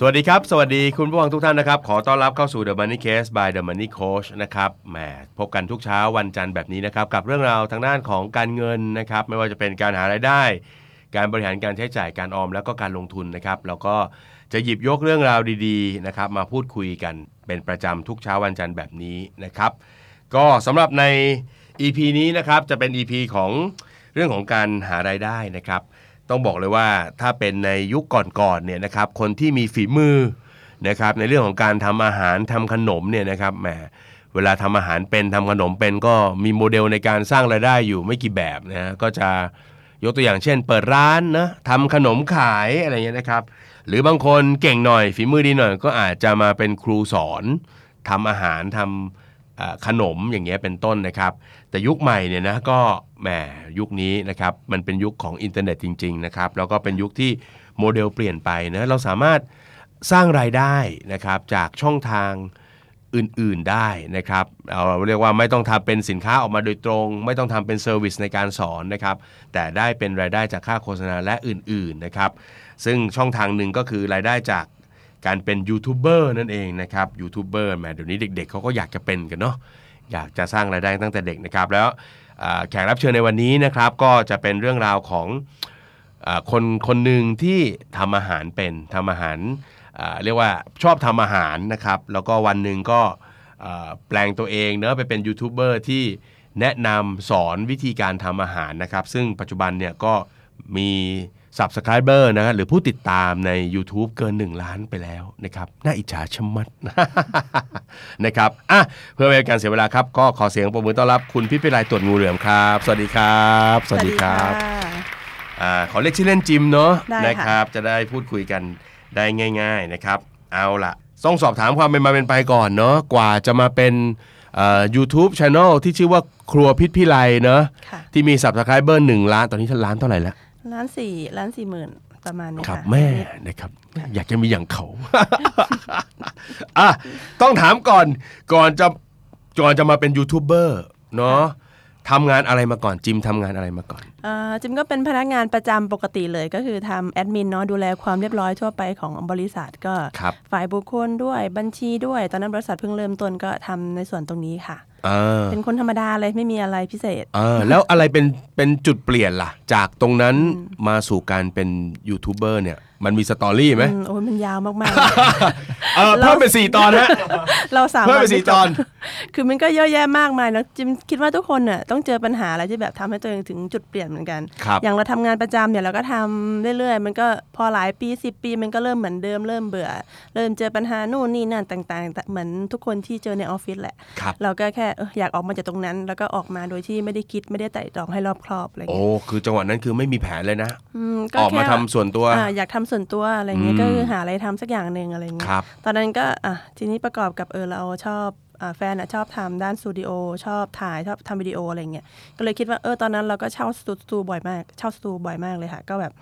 สวัสดีครับ สวัสดีคุณผู้ฟังทุกท่านนะครับ ขอต้อนรับเข้าสู่ The Money Case by The Money Coach นะครับแหมพบกันทุกเช้าวันจันทร์แบบนี้นะครับ กับเรื่องราวทางด้านของการเงินนะครับ ไม่ว่าจะเป็นการหารายได้ การบริหารการใช้จ่ายการออมแล้วก็การลงทุนนะครับแล้วก็จะหยิบยกเรื่องราวดีๆนะครับมาพูดคุยกันเป็นประจำทุกเช้าวันจันทร์แบบนี้นะครับ ก็สำหรับใน EP นี้นะครับจะเป็น EP ของเรื่องของการหารายได้นะครับ ต้องบอกเลยว่าถ้าเป็นในยุคก่อนๆเนี่ยนะครับคนที่มีฝีมือนะครับในเรื่องของการทำอาหารทำขนมเนี่ยนะครับแหมเวลาทำอาหารเป็นทำขนมเป็นก็มีโมเดลในการสร้างรายได้อยู่ไม่กี่แบบนะฮะก็จะยกตัวอย่างเช่น เปิดร้านนะทำขนมขายอะไรเงี้ยนะครับ หรือบางคนเก่งหน่อยฝีมือดีหน่อย ก็อาจจะมาเป็นครูสอนทำอาหารทำเอ่อขนมอย่างเงี้ยเป็นต้นนะครับ แต่ยุคใหม่เนี่ยนะก็แหมยุคนี้นะครับมันเป็นยุคของอินเทอร์เน็ตจริงๆนะครับแล้วก็เป็นยุคที่โมเดลเปลี่ยนไปนะเราสามารถสร้างรายได้นะครับจากช่องทางอื่นๆได้นะครับเอาเรียกว่าไม่ต้องทำเป็นสินค้าออกมาโดยตรง ไม่ต้องทำเป็น service ในการสอนนะครับแต่ได้เป็นรายได้จากค่าโฆษณาและอื่นๆนะครับซึ่งช่องทางหนึ่งก็คือรายได้จากการเป็นยูทูบเบอร์นั่นเองนะครับยูทูบเบอร์แหมเดี๋ยวนี้เด็กๆเขาก็อยากจะเป็นกันเนาะ อยากจะสร้างรายได้ตั้งแต่เด็กนะครับ แล้วแขกรับเชิญในวันนี้นะครับ ก็จะเป็นเรื่องราวของอคนคนหนึ่งที่ทำอาหารเป็นทำอาหารเรียกว่าชอบทำอาหารนะครับ แล้วก็วันหนึ่งก็แปลงตัวเองเนอะไปเป็นยูทูบเบอร์ที่แนะนำสอนวิธีการทำอาหารนะครับ ซึ่งปัจจุบันเนี่ยก็มี Subscriber นะฮะหรือผู้ติดตามใน YouTube เกิน 1 ล้านไปแล้วนะครับน่าอิจฉาชะมัดนะครับอะเพื่อไม่ให้การเสียเวลาครับ ก็ขอเสียงปรบมือต้อนรับคุณพิพิไลตรวจงูเหลือมครับ สวัสดีครับ สวัสดีค่ะอ่าขอเรียกชื่อเล่นจิมเนาะได้ค่ะ นะครับ จะได้พูดคุยกันได้ง่าย ๆนะครับ เอาละต้องสอบถามความเป็นมาเป็นไปก่อนเนาะกว่าจะมาเป็นเอ่อ YouTube Channel ที่ชื่อว่าครัวพิษพิไลเนาะค่ะ ที่มี Subscriber 1 ล้านตอนนี้ท่านล้านเท่าไหร่แล้ว ล้านสี่ล้านสี่หมื่นประมาณนี้ครับค่ะแม่นะครับ อยากจะมีอย่างเขา อะต้องถามก่อน ก่อนจะก่อนจะมาเป็นยูทูบเบอร์เนาะทำงานอะไรมาก่อนจิมทำงานอะไรมาก่อน เอ่อจิมก็เป็นพนักงานประจำปกติเลยก็คือทำแอดมินเนาะดูแลความเรียบร้อยทั่วไปของบริษัทก็ ครับ ฝ่ายบุคคลด้วยบัญชีด้วย ตอนนั้นบริษัทเพิ่งเริ่มต้นก็ทำในส่วนตรงนี้ค่ะอ่า เป็นคนธรรมดาเลยไม่มีอะไรพิเศษอ่าแล้วอะไรเป็นเป็นจุดเปลี่ยนล่ะ จากตรงนั้นมาสู่การเป็นยูทูบเบอร์เนี่ย มันมี story ไหมอืมโอ้ยมันยาวมากเออเพิ่มเป็นสี่ตอนฮะๆเราสามเพิ่มวัเป็นสี่ตอน คือมันก็เยอะแยะมากมายเนอะจิมคิดว่าทุกคนน่ะต้องเจอปัญหาอะไรที่แบบทำให้ตัวเองถึงจุดเปลี่ยนเหมือนกันครับอย่างเราทำงานประจำเนี่ยเราก็ทำเรื่อยๆ มันก็พอหลายปีสิปีมันก็เริ่มเหมือนเดิมเริ่มเบื่อ เริ่มเจอปัญหานู่นนี่นั่นต่างๆ เหมือนทุกคนที่เจอในออฟฟิศแหละครับเราก็แค่เอออยากออกมาจากตรงนั้น แล้วก็ออกมาโดยที่ไม่ได้คิดไม่ได้ไตร่ตรองให้รอบครอบอะไรโอ้เงี้ยคือจังหวะนั้นคือไม่มีแผนเลยนะอืมออกมาแค่ทำส่วนตัวอ่าอยากทำส่วนตัวอะไรเงี้ยอืมก็คือหาอะไรทำสักอย่างหนึ่งอะไรเงี้ยครับตอนนั้นก็อะทีนี้ประกอบกับเออเราชอบอ่าแฟนอะชอบทำด้านสตูดิโอชอบถ่ายชอบทำวิดีโออะไรเงี้ยก็เลยคิดว่าเออตอนนั้นเราก็เช่าสตูสตูบ่อยมาก เช่าสตูบ่อยมากเลยค่ะ ก็แบบ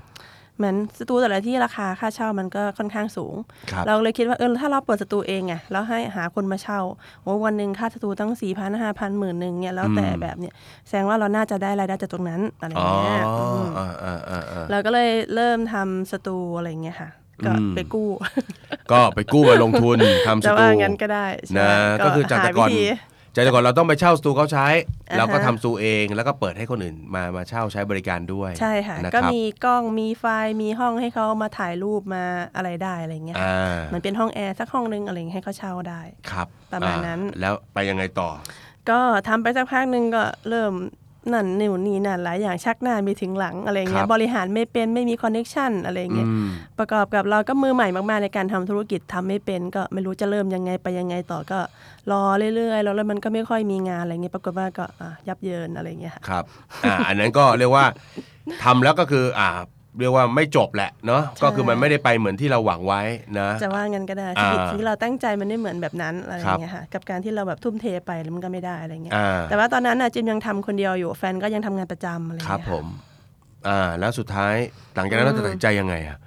เหมือนสตูแต่ละที่ราคาค่าเช่ามันก็ค่อนข้างสูงครับเราเลยคิดว่าเออถ้าเราเปิดสตูเองไงแล้วให้หาคนมาเช่าโอ้วันหนึ่งค่าสตูตั้งสี่พันห้าพันหมื่นหนึ่งเนี่ยแล้วแต่อืมแบบเนี่ยแสดงว่าเราน่าจะได้รายได้จากตรงนั้นอะไรอ๋อเงี้ยมอ่าอ่าอ่าอ่าเราก็เลยเริ่มทำสตูอะไรเงี้ยค่ะก็อืมไปกู้ ก็ไปกู้มาลงทุนทำสจะตูว่างั้นก็ได้ใช่นะก็คือจากแต่ก่อนหวิธี จากแต่ก่อนเราต้องไปเช่าสตูเขาใช้อ่าฮะเราก็ทำสตูเอง แล้วก็เปิดให้คนอื่นมามาเช่าใช้บริการด้วย ใช่ค่ะนะก็ครับมีกล้องมีไฟล์มีห้องให้เขามาถ่ายรูปมาอะไรได้อะไรเงี้ยอ่ามันเป็นห้องแอร์สักห้องนึงอะไรเงี้ยให้เขาเช่าได้ครับ ประมาณนั้นอ่แล้วไปยังไงต่อ ก็ทำไปสักพักหนึ่งก็เริ่ม นั่นนิวนี่นั่นหลายอย่างชักหน้ามีถึงหลังอะไรคเงี้รัยบบริหารไม่เป็นไม่มีคอนเน็ชันอะไรเงี้ยอืมประกอบกับเราก็มือใหม่มากๆในการทำธุรกิจทำไม่เป็น ก็ไม่รู้จะเริ่มยังไงไปยังไงต่อก็รอเรื่อยๆแล้วแล้วมันก็ไม่ค่อยมีงานอะไรเงี้ยปรากฏว่าก็อะยับเยินอะไรเงี้ยค่ะครับอ่าอันนั้นก็เรียกว่าทำแล้วก็คืออ่า เรียกว่าไม่จบแหละเนาะก็คือมันไม่ได้ไปเหมือนที่เราหวังไว้นะจะว่างั้นก็ได้อ่าชีวิตที่เราตั้งใจมันไม่เหมือนแบบนั้นอะไรอย่างเงี้ยค่ะกับการที่เราแบบทุ่มเทไปแล้วมันก็ไม่ได้อะไรเงี้ยอ่าแต่ว่าตอนนั้นน่ะจิมยังทำคนเดียวอยู่แฟนก็ยังทำงานประจำอะไรครับเงี้ยผมอ่าแล้วสุดท้ายหลังจากนั้นเราตัดสินใจยังไงอะ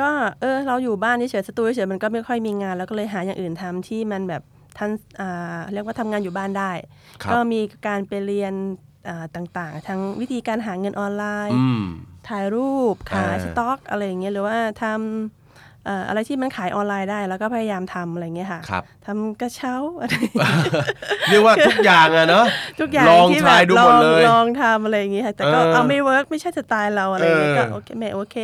ก็เออเราอยู่บ้านเฉยๆสตูเฉยๆมันก็ไม่ค่อยมีงาน แล้วก็เลยหาอย่างอื่นทำที่มันแบบทันอ่าเรียกว่าทำงานอยู่บ้านได้ครับก็มีการไปเรียนอ่า ต่างๆ ทั้งวิธีการหาเงินออนไลน์อืมถ่ายรูปขายอ่าสต็อกอะไรอย่างเงี้ยหรือว่าทำเอ่ออะไรที่มันขายออนไลน์ได้ แล้วก็พยายามทำอะไรเงี้ยค่ะครับทำกระเช้าอะไรเรียกว่าทุกอย่างอะเนาะทุกอย่างลองที่ทแบรายบดูลหมอดงเลยลองทำอะไรอย่างเงี้ยค่ะแต่ก็เออเอาไม่ work ไม่ใช่สไตล์เราอะไรอย่างเงี้ยเออก็โอเคไม่โอเค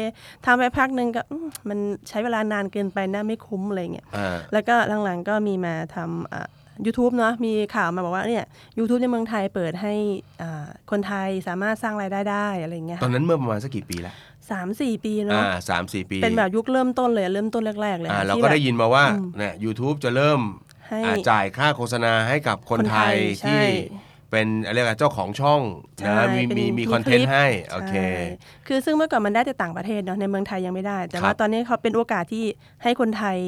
ทำไปพักหนึ่งก็อืมมันใช้เวลานานเกินไปน่าไม่คุ้มอะไรเงี้ยอ่าแล้วก็หลังๆก็มีมาทำอ่า YouTube เนาะมีข่าวมาบอกว่าเนี่ย YouTube ในเมืองไทยเปิดให้อ่าคนไทยสามารถสร้างรายได้ได้อะไรอย่างเงี้ยตอนนั้นเมื่อประมาณสักกี่ปีแล้วสามสี่ปีอ่าเนาะสามสี่ปี เป็นแบบยุคเริ่มต้นเลยเริ่มต้นแรก ๆ เลยอ่าค่ะเราที่ก็แบบได้ยินมาว่าอืมเนี่ย YouTube จะเริ่มให้อ่าจ่ายค่าโฆษณาให้กับคนคนไทไทยยที่ใช่เป็นเรียกว่าเจ้าของช่องใช่นะมีเป็นมีมีมีคอนเทนคลิต์ปให้โอเคใช่คือซึ่งเมื่อก่อนมันได้แต่ต่างประเทศเนาะในเมืองไทยยังไม่ได้ แต่ครัว่าบตอนนี้เขาเป็นโอกาสที่ให้คนไทย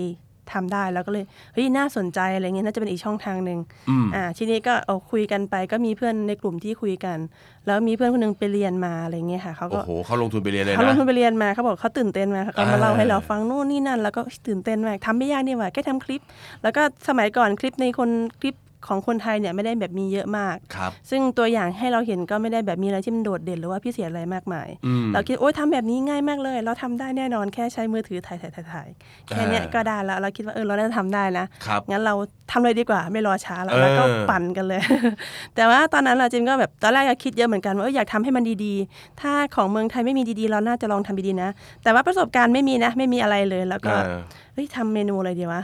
ทำได้แล้วก็เลยเฮ้ยน่าสนใจอะไรเงี้ยน่าจะเป็นอีกช่องทางหนึ่งอืมอ่าทีนี้ก็เอาคุยกันไปก็มีเพื่อนในกลุ่มที่คุยกัน แล้วมีเพื่อนคนหนึงไปเรียนมาอะไรเงี้ยค่ะเขาโอ้ก็โหเขาลงทุนไปเรียนเลยเขาลนะงทุนไปเรียนมาเขาบอกเขาตื่นเต้นมากเขามาอ่าเล่าให้เราฟังนู่นนี่นั่น แล้วก็ตื่นเต้นมากทำไม่ยากนี่หว่าแค่ทำคลิป แล้วก็สมัยก่อนคลิปในคนคลิป ของคนไทยเนี่ยไม่ได้แบบมีเยอะมากครับซึ่งตัวอย่างให้เราเห็นก็ไม่ได้แบบมีอะไรที่มันโดดเด่นหรือว่าพิเศษอะไรมากมายอืมเราคิดโอ๊ยทำแบบนี้ง่ายมากเลย เราทำได้แน่นอนแค่ใช้มือถือถ่ายถ่ายถ่ายถ่ายแค่เนี้ยอ่าก็ได้แล้วเราคิดว่าเออเราน่าจะทำได้นะครับงั้นเราทำเลยดีกว่าไม่รอช้าแล้วเออแล้วก็ปั่นกันเลย แต่ว่าตอนนั้นเราจิมก็แบบตอนแรกก็คิดเยอะเหมือนกันว่าเอออยากทำให้มันดีๆ ถ้าของเมืองไทยไม่มีดีๆ เราน่าจะลองทำดีๆนะ แต่ว่าประสบการณ์ไม่มีนะไม่มีอะไรเลยแล้วก็อ่าเฮ้ยทำเมนูอะไรดีวะ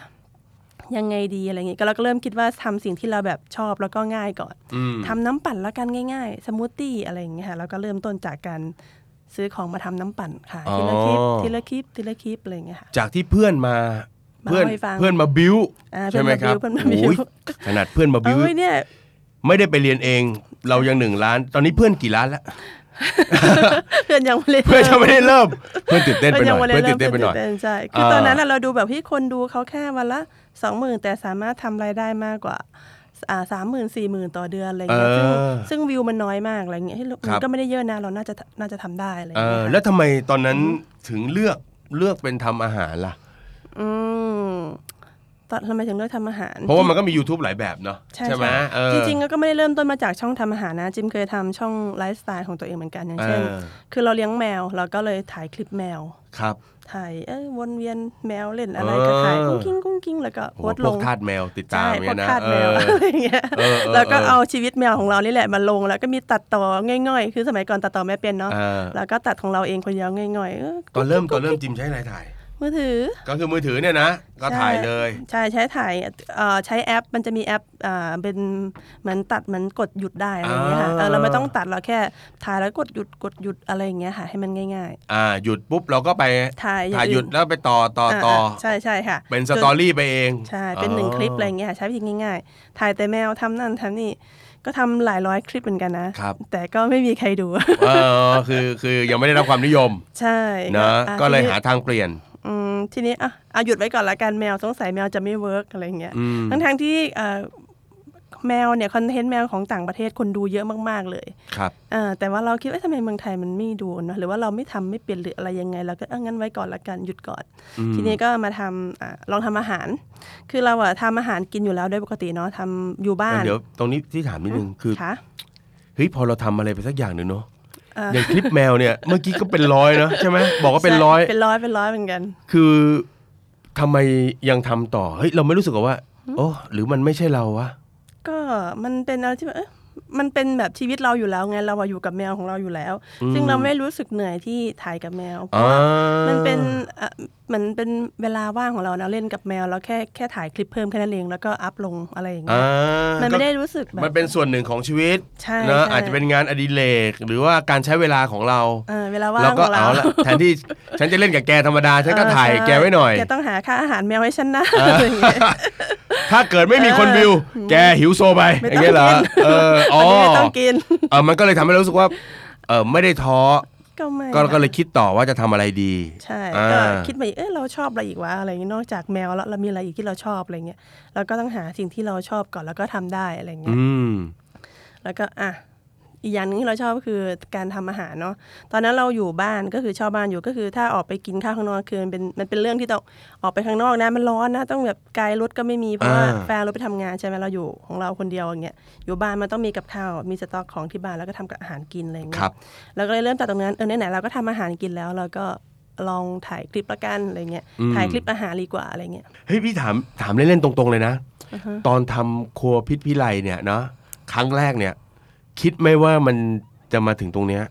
ยังไงดีอะไรเงี้ยก็เราก็เริ่มคิดว่าทำสิ่งที่เราแบบชอบแล้วก็ง่ายก่อนอืมทำน้ำปั่นแล้วกันง่ายๆ สมูทตี้อะไรอย่างเงี้ยค่ะแล้วก็เริ่มต้นจากการซื้อของมาทำน้ำปั่นค่ะ ทีละคลิปอ๋อทีละคลิปทีละคลิปอะไรอย่างเงี้ยค่ะจากที่เพื่อนมามาเพื่อนเล่าให้ฟังเพื่อนมาบิ้วอ่าใช่ไหมครับเพื่อนมาบิ้วเพื่อนมาบิ้วโอ้ยขนาดเพื่อนมาบิ้วเอ้ยเนี่ยไม่ได้ไปเรียนเองเรายังหนึ่งล้าน ตอนนี้เพื่อนกี่ล้านแล้วเพื่อนยังไม่ได้เพื่อนยังไม่ได้เริ่มเพื่อนตื่นเต้นไปหน่อยเพื่เพื่ออนนยังตื่นไม่เต้นไปหน่อยได้ใช่คืออ่าตอนนั้นน่ะเราดูแบบที่คนดูเขาแค่วันละ สองหมื่นแต่สามารถทำรายได้มากกว่าอ่าสามหมื่นสี่หมื่นต่อเดือนอะไรเงี้ยซึ่งเออซึ่งวิวมันน้อยมากอะไรเงี้ยเฮ้ยครัมันบก็ไม่ได้เยอะนะเราน่าจะน่าจะทำได้อะไรเอเงี้อยค่ะแล้วทำไมตอนนั้นถึงเลือกเลือกเป็นทำอาหารล่ะ อืมตอนทำไมถึงเลือกทำอาหาร เพราะว่ามันก็มี YouTube หลายแบบเนาะใช่ไหมใช่เออจริงๆก็ไม่ได้เริ่มต้นมาจากช่องทำอาหารนะ จิมเคยทำช่องไลฟ์สไตล์ของตัวเองเหมือนกันอย่างเช่นเออคือเราเลี้ยงแมวเราก็เลยถ่ายคลิปแมวครับ ถ่ายเอ้ยวนเวียนแมวเล่นอะไรเออก็ถ่ายกุ้งกิ้งกุ้งกิ้งแล้วก็โอ้โพโหสต์พลวกงทาสแมวติดตาใช่มพวเนี่ยกนะทาสแมวเอออะไรอย่างเงี้ยเออเออแล้วก็เออเอาชีวิตแมวของเรานี่แหละมาลง แล้วก็มีตัดต่อง่อยๆ คือสมัยก่อนตัดต่อไม่เป็นเนาะเออแล้วก็ตัดของเราเองคนเดียวง่อยๆเออตอนเริ่มตอนเริ่มจิมใช้อะไรถ่าย มือถือ ก็คือมือถือเนี่ยนะ ก็ถ่ายเลย ใช่ใช้ถ่ายเอ่อใช้แอปมันจะมีแอปอ่าเป็นเหมือนตัดเหมือนกดหยุดได้อะไรอย่างเงี้ยค่ะอ่าเออเราไม่ต้องตัดเราแค่ถ่ายแล้วกดหยุดกดหยุดอะไรอย่างเงี้ยค่ะ ให้มันง่ายอ่าหยุดปุ๊บเราก็ไปๆถ่ายอถ่ายงหยุดอื่นแล้วไปต่อต่อต่อาๆใช่ใช่ค่ะ เป็นสตอรี่ไปเองใช่เป็นหนึ่งคลิปอะไรอย่างเงี้ยค่ะใช้วิธีง่าย ๆ ถ่ายแต่แมวทำนั่นทำนี่ก็ทำหลายร้อยคลิปเหมือนกันนะครับแต่ก็ไม่มีใครดูเออคือคือยังไม่ได้รับความนิยม ใช่นะอ่ก็เลยทีนี้หาทางเปลี่ยนอืม ทีนี้อะเอาหยุดไว้ก่อนละกันแมวสงสัยแมวจะไม่ work อะไรเงี้ยอืมทั้งทางๆที่เอ่อแมวเนี่ยคอนเทนต์แมวของต่างประเทศคนดูเยอะมาก ๆ เลย ครับอ่าแต่ว่าเราคิดว่าทำไมเมืองไทยมันไม่ดูเนอะหรือว่าเราไม่ทำไม่เปลี่ยนหรืออะไรยังไงเราก็เอองั้นไว้ก่อนละกันหยุดก่อนอืมทีนี้ก็มาทำอ่าลองทำอาหาร คือเราอะทำอาหารกินอยู่แล้วโดยปกติเนาะทำอยู่บ้านเดี๋ยวตรงนี้ที่ถามนิดนึงคือค่ะเฮ้ยพอเราทำอะไรไปสักอย่างหนึ่งเนาะ อ่าอย่างคลิปแมวเนี่ยเมื่อกี้ก็เป็นร้อยเนาะใช่ไหมบอกว่าเป็นร้อยเป็นร้อยเป็นร้อยเหมือนกัน คือทำไมยังทำต่อเฮ้ยเราไม่รู้สึกว่า โอ้หรือมันไม่ใช่เราวะก็มันเป็นอะไรที่แบบเอ๊ะ มันเป็นแบบชีวิตเราอยู่แล้วไงเราอะอยู่กับแมวของเราอยู่แล้วอืมซึ่งเราไม่รู้สึกเหนื่อยที่ถ่ายกับแมวเพอ่าราะว่ามันเป็นเอ่อเหมือนเป็นเวลาว่างของเรานะเล่นกับแมวแล้วแค่แค่ถ่ายคลิปเพิ่มแค่นั้นเองแล้วก็อัพลงอะไรอย่างเงี้อ่ายมันไม่ได้ก็รู้สึกแบบมันเป็นส่วนหนึ่งของชีวิตใช่นะใช่อาจจะเป็นงานอดิเรกหรือว่าการใช้เวลาของเราเออเวลาว่างเราขก็องเราเอาละแทนที่ฉันจะเล่นกับแกธรรมดาฉันก็เออถ่ายใช่แกไว้หน่อยแกต้องหาค่าอาหารแมวให้ฉันนะ อะไรอย่างเงี้ยถ้าเกิดไม่มีคนวิว แกหิวโซไปไม่อย่าต้องงเงี้ยเหรอกินเอออ๋อวันนี้ไม่ต้องกินเออมันก็เลยทำให้เรารู้สึกว่าเออไม่ได้ท้อก็ไม่ก็ก็ค่ะเลยคิดต่อว่าจะทำอะไรดี ใช่อ่าก็คิดมาอีกเอ้ยเราชอบอะไรอีกวะอะไรอย่างเงี้ยนอกจากแมวแล้วเรามีอะไรอีกที่เราชอบอะไรเงี้ยเราก็ต้องหาสิ่งที่เราชอบก่อนแล้วก็ทำได้อะไรเงี้ยอืมแล้วก็อะ อีกอย่างหนึงที่เราชอบก็คือการทำอาหารเนาะตอนนั้นเราอยู่บ้านก็คือชอบบ้านอยู่ก็คือ ถ้าออกไปกินข้าวข้างนอกคือมันเป็นมันเป็นเรื่องที่ต้องออกไปข้างนอกนะมันร้อนนะต้องแบบไกลรถก็ไม่มีเพราะว่าอ่าแฟนเราไปทำงานใช่ไหมเราอยู่ของเราคนเดียวอย่างเงี้ยอยู่บ้านมันต้องมีกับข้าวมีสต็อกของที่บ้านแล้วก็ทำกับอาหารกินอะไรอย่างเงี้ครัยบเราก็เลยเริ่มจากตรงนั้นเออไหนๆเราก็ทำอาหารกินแล้วเราก็ลองถ่ายคลิปละกันอะไรเงี้ยอืมถ่ายคลิปอาหารดีกว่าอะไรเงี้ยเฮ้ยพี่ถามถามเล่นๆตรงๆเลยนะ ตอนทำครัวพิษพิไลเนี่ยเนาะครั้งแรกเนี่ย คิดไหมว่ามันจะมาถึงตรงเนี้ย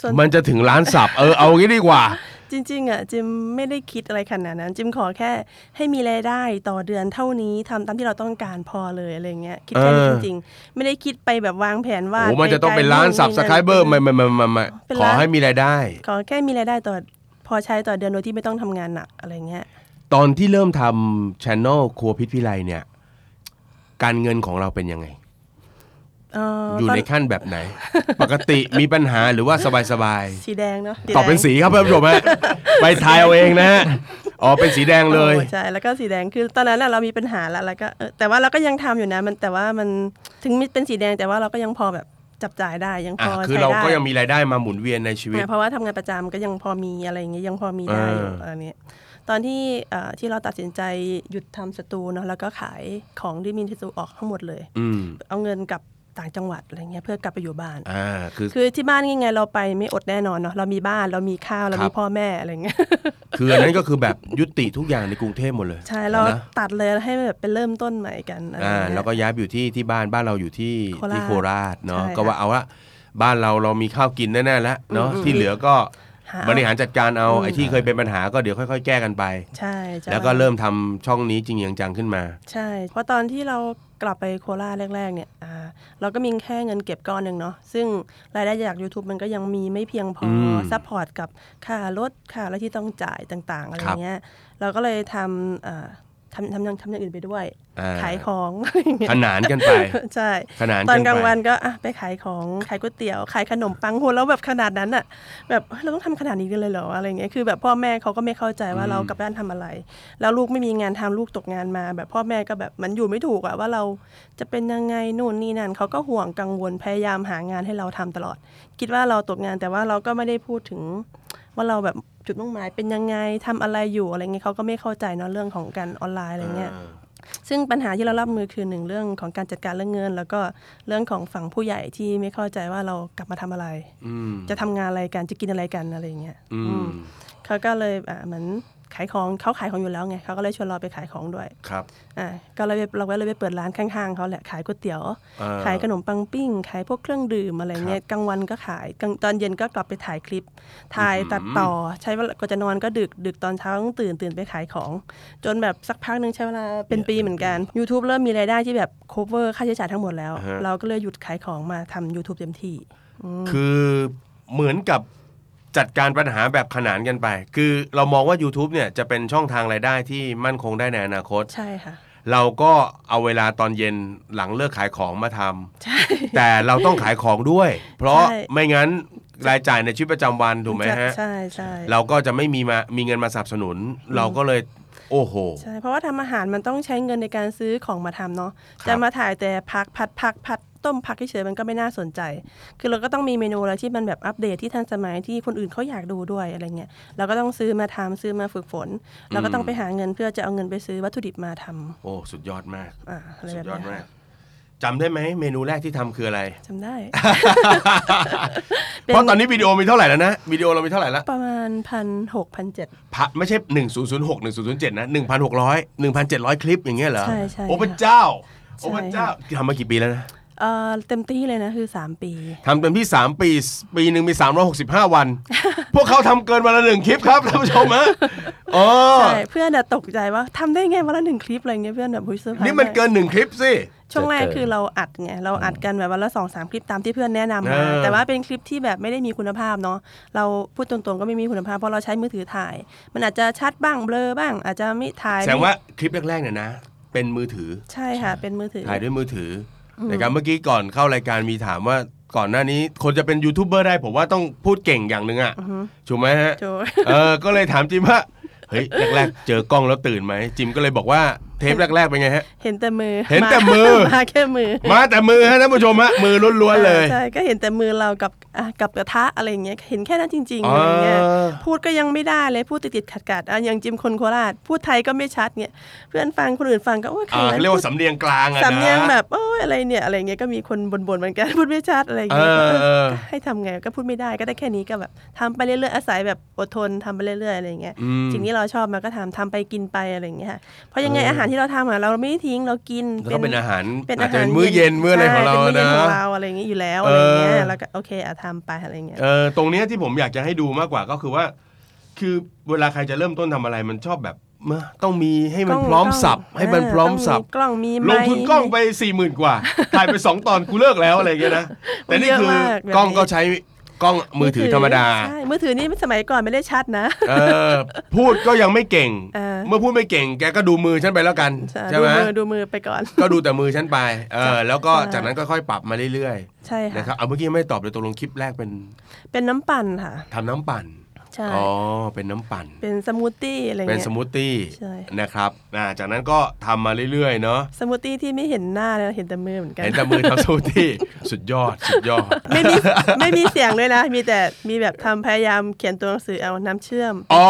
ส่วนมันจะถึงร้านสับ เออ เอางี้ดีกว่า จริงๆอะจิมไม่ได้คิดอะไรขนาดนั้น จิมขอแค่ให้มีรายได้ต่อเดือนเท่านี้ทำตามที่เราต้องการพอเลยอะไรเงี้ยคิดแค่นี้เอจอ ริงๆ ไม่ได้คิดไปแบบวางแผนว่าโอ้มันจะต้องเป็นร้านสับสไครเบอร์ไม่ไม่ไม่ไม่ไม่เป็นขอร้านให้มีรายได้ ขอแค่มีรายได้ต่อพอใช้ต่อเดือนโดยที่ไม่ต้องทำงานหนักอะไรเงี้ย ตอนที่เริ่มทำช anel ครัวพิษพิไลเนี่ย การเงินของเราเป็นยังไงเอ่ออยู่ตอนในขั้นแบบไหน ปกติมีปัญหาหรือว่าสบายสีแดงเนาะๆตอบเป็นสีครับเพื่อนผู้ชมฮะไปทายเอาเองนะฮะอ๋อเป็นสีแดงเลยโอ้ใช่แล้วก็สีแดงคือตอนนั้นน่ะเรามีปัญหาแล้วแล้วก็เออแต่ว่าเราก็ยังทำอยู่นะมันแต่ว่ามันถึงเป็นสีแดงแต่ว่าเราก็ยังพอแบบจับจ่ายได้ยังพอะอคือใช้เราได้ก็ยังมีรายได้มาหมุนเวียนในชีวิตเนี่ยเพราะว่าทำงานประจำก็ยังพอมีอะไรอย่างเงี้ยยังพอมีได้อยู่เออออันนี้ตอนที่เอ่อที่เราตัดสินใจหยุดทำสตูเนาะแล้วก็ขายของที่มีในสตูออกทั้งหมดเลยอืมเอาเงินกลับ ต่างจังหวัดอะไรเงี้ยเพื่อกลับไปอยู่บ้านอ่าคือคือที่บ้านยังไงเราไปไม่อดแน่นอนเนาะเรามีบ้านเรามีข้าวเราครับมีพ่อแม่อะไรเงี้ยคืออันนั้นก็คือแบบยุติทุกอย่างในกรุงเทพหมดเลย ใช่เรานะตัดเลยให้แบบเป็นเริ่มต้นใหม่กันอะไรอ่าเงี้ยแล้วก็ย้ายไปอยู่ที่ที่บ้านบ้านเราอยู่ที่โคราชที่โคราชเนาะใช่ก็ว่าเอาละบ้านเราเรามีข้าวกินแน่ๆแล้วเนาะอืมอืมที่เหลือก็หาบริหารจัดการเอาอืมไอ้ที่เคยเป็นปัญหาก็เดี๋ยวค่อย ๆ แก้กันไป ใช่ใช่แล้วก็เริ่มทำช่องนี้จริงอย่างจังขึ้นมา ใช่ เพราะตอนที่เรา กลับไปโคราชแรกๆเนี่ยอ่าเราก็มีแค่เงินเก็บก้อนหนึ่งเนาะซึ่งรายได้จาก YouTube มันก็ยังมีไม่เพียงพอมา support กับค่ารถค่าอะไรที่ต้องจ่ายต่าง ๆ อะไรครับเงี้ยเราก็เลยทำอ่า ทำทำอยังทำอย่างอื่นไปด้วยอ่ขายของอะไรเงี้ยขนานกันไปใช่ขนานตอนกันกลางไปวันก็อะไปขายของขายก๋วยเตี๋ยวขายขนมปังโหแล้วแบบขนาดนั้นอะ แบบเฮ้ยเราต้องทำขนาดนี้กันเลยเหรออะไรเงี้ยคือ แบบพ่อแม่เขาก็ไม่เข้าใจว่าเรากลับบ้านทำอะไร แล้วลูกไม่มีงานทำลูกตกงานมา แบบพ่อแม่ก็แบบมันอยู่ไม่ถูกอะว่าเราจะเป็นยังไงนู่นนี่นั่นเขาก็ห่วงกังวลพยายามหางานให้เราทำตลอด คิดว่าเราตกงานแต่ว่าเราก็ไม่ได้พูดถึง ว่าเราแบบจุดมุ่งหมายเป็นยังไงทำอะไรอยู่อะไรเงี้ยเขาก็ไม่เข้าใจเนาะเรื่องของการออนไลน์อะไรเงี้ยซึ่งปัญหาที่เรารับมือคือหนึ่งเรื่องของการจัดการเรื่องเงิน แล้วก็เรื่องของฝั่งผู้ใหญ่ที่ไม่เข้าใจว่าเรากลับมาทำอะไรอืมจะทำงานอะไรกันจะกินอะไรกันอะไรเงี้ยอือืมมเขาก็เลยอ่าเหมือน ขายของเขาขายของอยู่แล้วไงเขาก็เลยชวนเราไปขายของด้วยครับอ่าก็เลยเราก็เลยไปเปิดร้านข้างๆเขาแหละขายก๋วยเตี๋ยวเอ่อขายขนมปังปิ้ง ขายพวกเครื่องดื่มอะไรเงี้ยกลางวันก็ขายกลางตอนเย็นก็กลับไปถ่ายคลิป ถ่ายตัดต่อใช้เวลาก็จะนอนก็ดึกดึกตอนเช้าต้องตื่นตื่นไปขายของ จนแบบสักพักหนึ่งใช้เวลาเป็นปีเหมือนกัน YouTube เริ่มมีรายได้ที่แบบ cover ค่าใช้จ่ายทั้งหมดแล้วอ่าฮะเราก็เลยหยุดขายของมาทำ YouTube เต็มที่คือเหมือนกับ จัดการปัญหาแบบขนานกันไป คือเรามองว่า YouTube เนี่ยจะเป็นช่องทางรายได้ที่มั่นคงได้ในอนาคต ใช่ค่ะ เราก็เอาเวลาตอนเย็นหลังเลิกขายของมาทำใช่ แต่เราต้องขายของด้วย เพราะใช่ ไม่งั้นรายจ่ายในชีวิตประจำวันถูกไหมฮะ ใช่ใช่ เราก็จะไม่มีมามีเงินมาสนับสนุน เราก็เลย โอ้โห ใช่เพราะว่าทำอาหารมันต้องใช้เงินในการซื้อของมาทำเนาะครับจะมาถ่ายแต่พักผัดผักผัดต้มผักเฉยๆมันก็ไม่น่าสนใจ คือเราก็ต้องมีเมนูอะไรที่มันแบบอัปเดตที่ทันสมัยที่คนอื่นเขาอยากดูด้วยอะไรเงี้ย เราก็ต้องซื้อมาทำซื้อมาฝึกฝน เราก็ต้องไปหาเงินเพื่อจะเอาเงินไปซื้อวัตถุดิบมาทำโอ้ สุดยอดมากอ่าอะไรสุแบดบยอดเนี้มากย จำได้ไหมเมนูแรกที่ทำคืออะไร จำได้เพราะตอนนี้วิดีโอมีเท่าไหร่แล้วนะวิดีโอเรามีเท่าไหร่แล้วประมาณพันหกพันเจ็ดพัดไม่ใช่ 1006 1007 นะ 1,600 1,700 คลิปอย่างเงี้ยเหรอใช่ใช่โอ้พระเจ้าใช่โอ้พระเจ้าทำมากี่ปีแล้วนะเอ่อเต็มที่เลยนะคือสามปี ทำเต็มที่ 3 ปี ปีหนึ่งมี 365 วัน พวกเขาทำเกินวันละหนึ่งคลิปครับท่านผู้ชมฮะอ๋อใช่ เพื่อนอะตกใจว่าทำได้ไงวันละหนึ่งคลิปอะไรเงี้ยเพื่อนแบบหุ้ยเซอร์ไพรส์นี่มันากเกินหนึ่งคลิปสิ ช่วงแรกเกินคือเราอัดไงเราอัดกันแบบวันละสองสามคลิปตามที่เพื่อนแนะนำเอมาอแต่ว่าเป็นคลิปที่แบบไม่ได้มีคุณภาพเนาะเราพูดตรงๆก็ไม่มีคุณภาพเพราะเราใช้มือถือถ่าย มันอาจจะชัดบ้างเบลอบ้าง อาจจะไม่ถ่ายแสดงว่าคลิปแรกๆเนี่ยนะ เป็นมือถือใช่ค่ะเป็นมือถือถ่ายด้วยมือถืออนะครับเมื่อกี้ก่อนเข้ารายการมีถามว่าก่อนหน้านี้คนจะเป็นยูทูบเบอร์ได้ผมว่าต้องพูดเก่งอย่างหนึ่งอะถูกไหมฮะโจเออก็เลยถามจิมว่าเฮ้ยแรกๆเจอกล้องแล้วตื่นไหมจิมก็เลยบอกว่า เทปแรกๆเป็นไงฮะ เห็นแต่มือเห็นแต่มือ มาแค่มือ มาแต่มือฮะท่านผู้ชมฮะมือล้วนๆเลยใช่ก็เห็นแต่มือเรากับอะกับกระทะอะไรอย่างเงี้ยเห็นแค่นั้นจริงๆอะไรเงี้ยอ่าพูดก็ยังไม่ได้เลยพูดติดๆขัดๆอะอย่างจิมคนโคราชพูดไทยก็ไม่ชัดเนี่ยเพื่อนฟังคนอื่นฟังก็โอ้ยใครอ่านั้นเรียกว่าสำเนียงกลางอะนะสำเนียงแบบโอ้ยอะไรเนี่ยอะไรเงี้ยก็มีคนบ่นๆเหมือนกันพูดไม่ชัดอะไรอย่างเงี้ยเออก็เออก็ให้ทำไงก็พูดไม่ได้ก็ได้แค่นี้ก็แบบทำไปเรื่อยๆอาศัยแบบอดทนทำไปเรื่อยๆอะไรอย่างเงี้ยอืมสิ่งที่เราชอบมันก็ทำทำไปกินไปอะไรอย่างเงี้ยค่ะเพราะยังไงเออออาหารที่เราทำอะเราไม่ได้ทิ้งเรากินแล้วก็เป็นอาหารเป็นอาอาจจะหารเป็นมื้อเย็นมื้ออะไรของเราใช่เป็นมื้อเย็นนะของเราอะไรอย่างเงี้ยอยู่แล้วอะไรอย่างเงี้เอยอแล้วก็โอเคอะทำไปอะไรอย่างเงี้ยเออตรงเนี้ยที่ผมอยากจะให้ดูมากกว่าก็คือว่า คือเวลาใครจะเริ่มต้นทำอะไรมันชอบแบบเมื่อต้องมีให้มันกล้งพร้อมกล้งสับให้มันพร้อมสับต้งกล้องมีลไมงค์ทุนกล้องไปสี่หมื่นกว่าถ่ายไปสองตอนกูเลิกแล้วอะไรอย่างเงี้ยนะแต่นี่คือเยอะมากแบบนี้กล้องก็ใช้ กล้องมือถือธรรมดา ใช่มือถือนี่สมัยก่อนไม่ได้ชัดนะ เออ พูดก็ยังไม่เก่ง เออ เมื่อพูดไม่เก่ง แกก็ดูมือฉันไปแล้วกันใช่ใช่ดูไหมมือดูมือไปก่อน ก็ดูแต่มือฉันไป เออ แล้วก็ใช่ จากนั้นก็ค่อยปรับมาเรื่อยใช่ๆ นะครัค่ะ บ เอาเมื่อกี้ไม่ได้ตอบเลยตกลงคลิปแรกเป็นเป็นน้ำปั่นค่ะ ทำน้ำปั่น ใช่ อ๋อ เป็นน้ำปั่น เป็นสมูทตี้อะไรเป็นเงี้ย สมูทตี้ใช่ นะครับอ่าจากนั้นก็ทำมาเรื่อยๆเนาะสมูทตี้ที่ไม่เห็นหน้าเลยเห็นแต่มือเหมือนกัน เห็นแต่มือทำสมูทตี้ สุดยอด สุดยอด ไม่มีไม่มีเสียงด้วยนะ มีแต่มีแบบทำพยายามเขียนตัวหนังสือเอาน้ำเชื่อมอ๋อ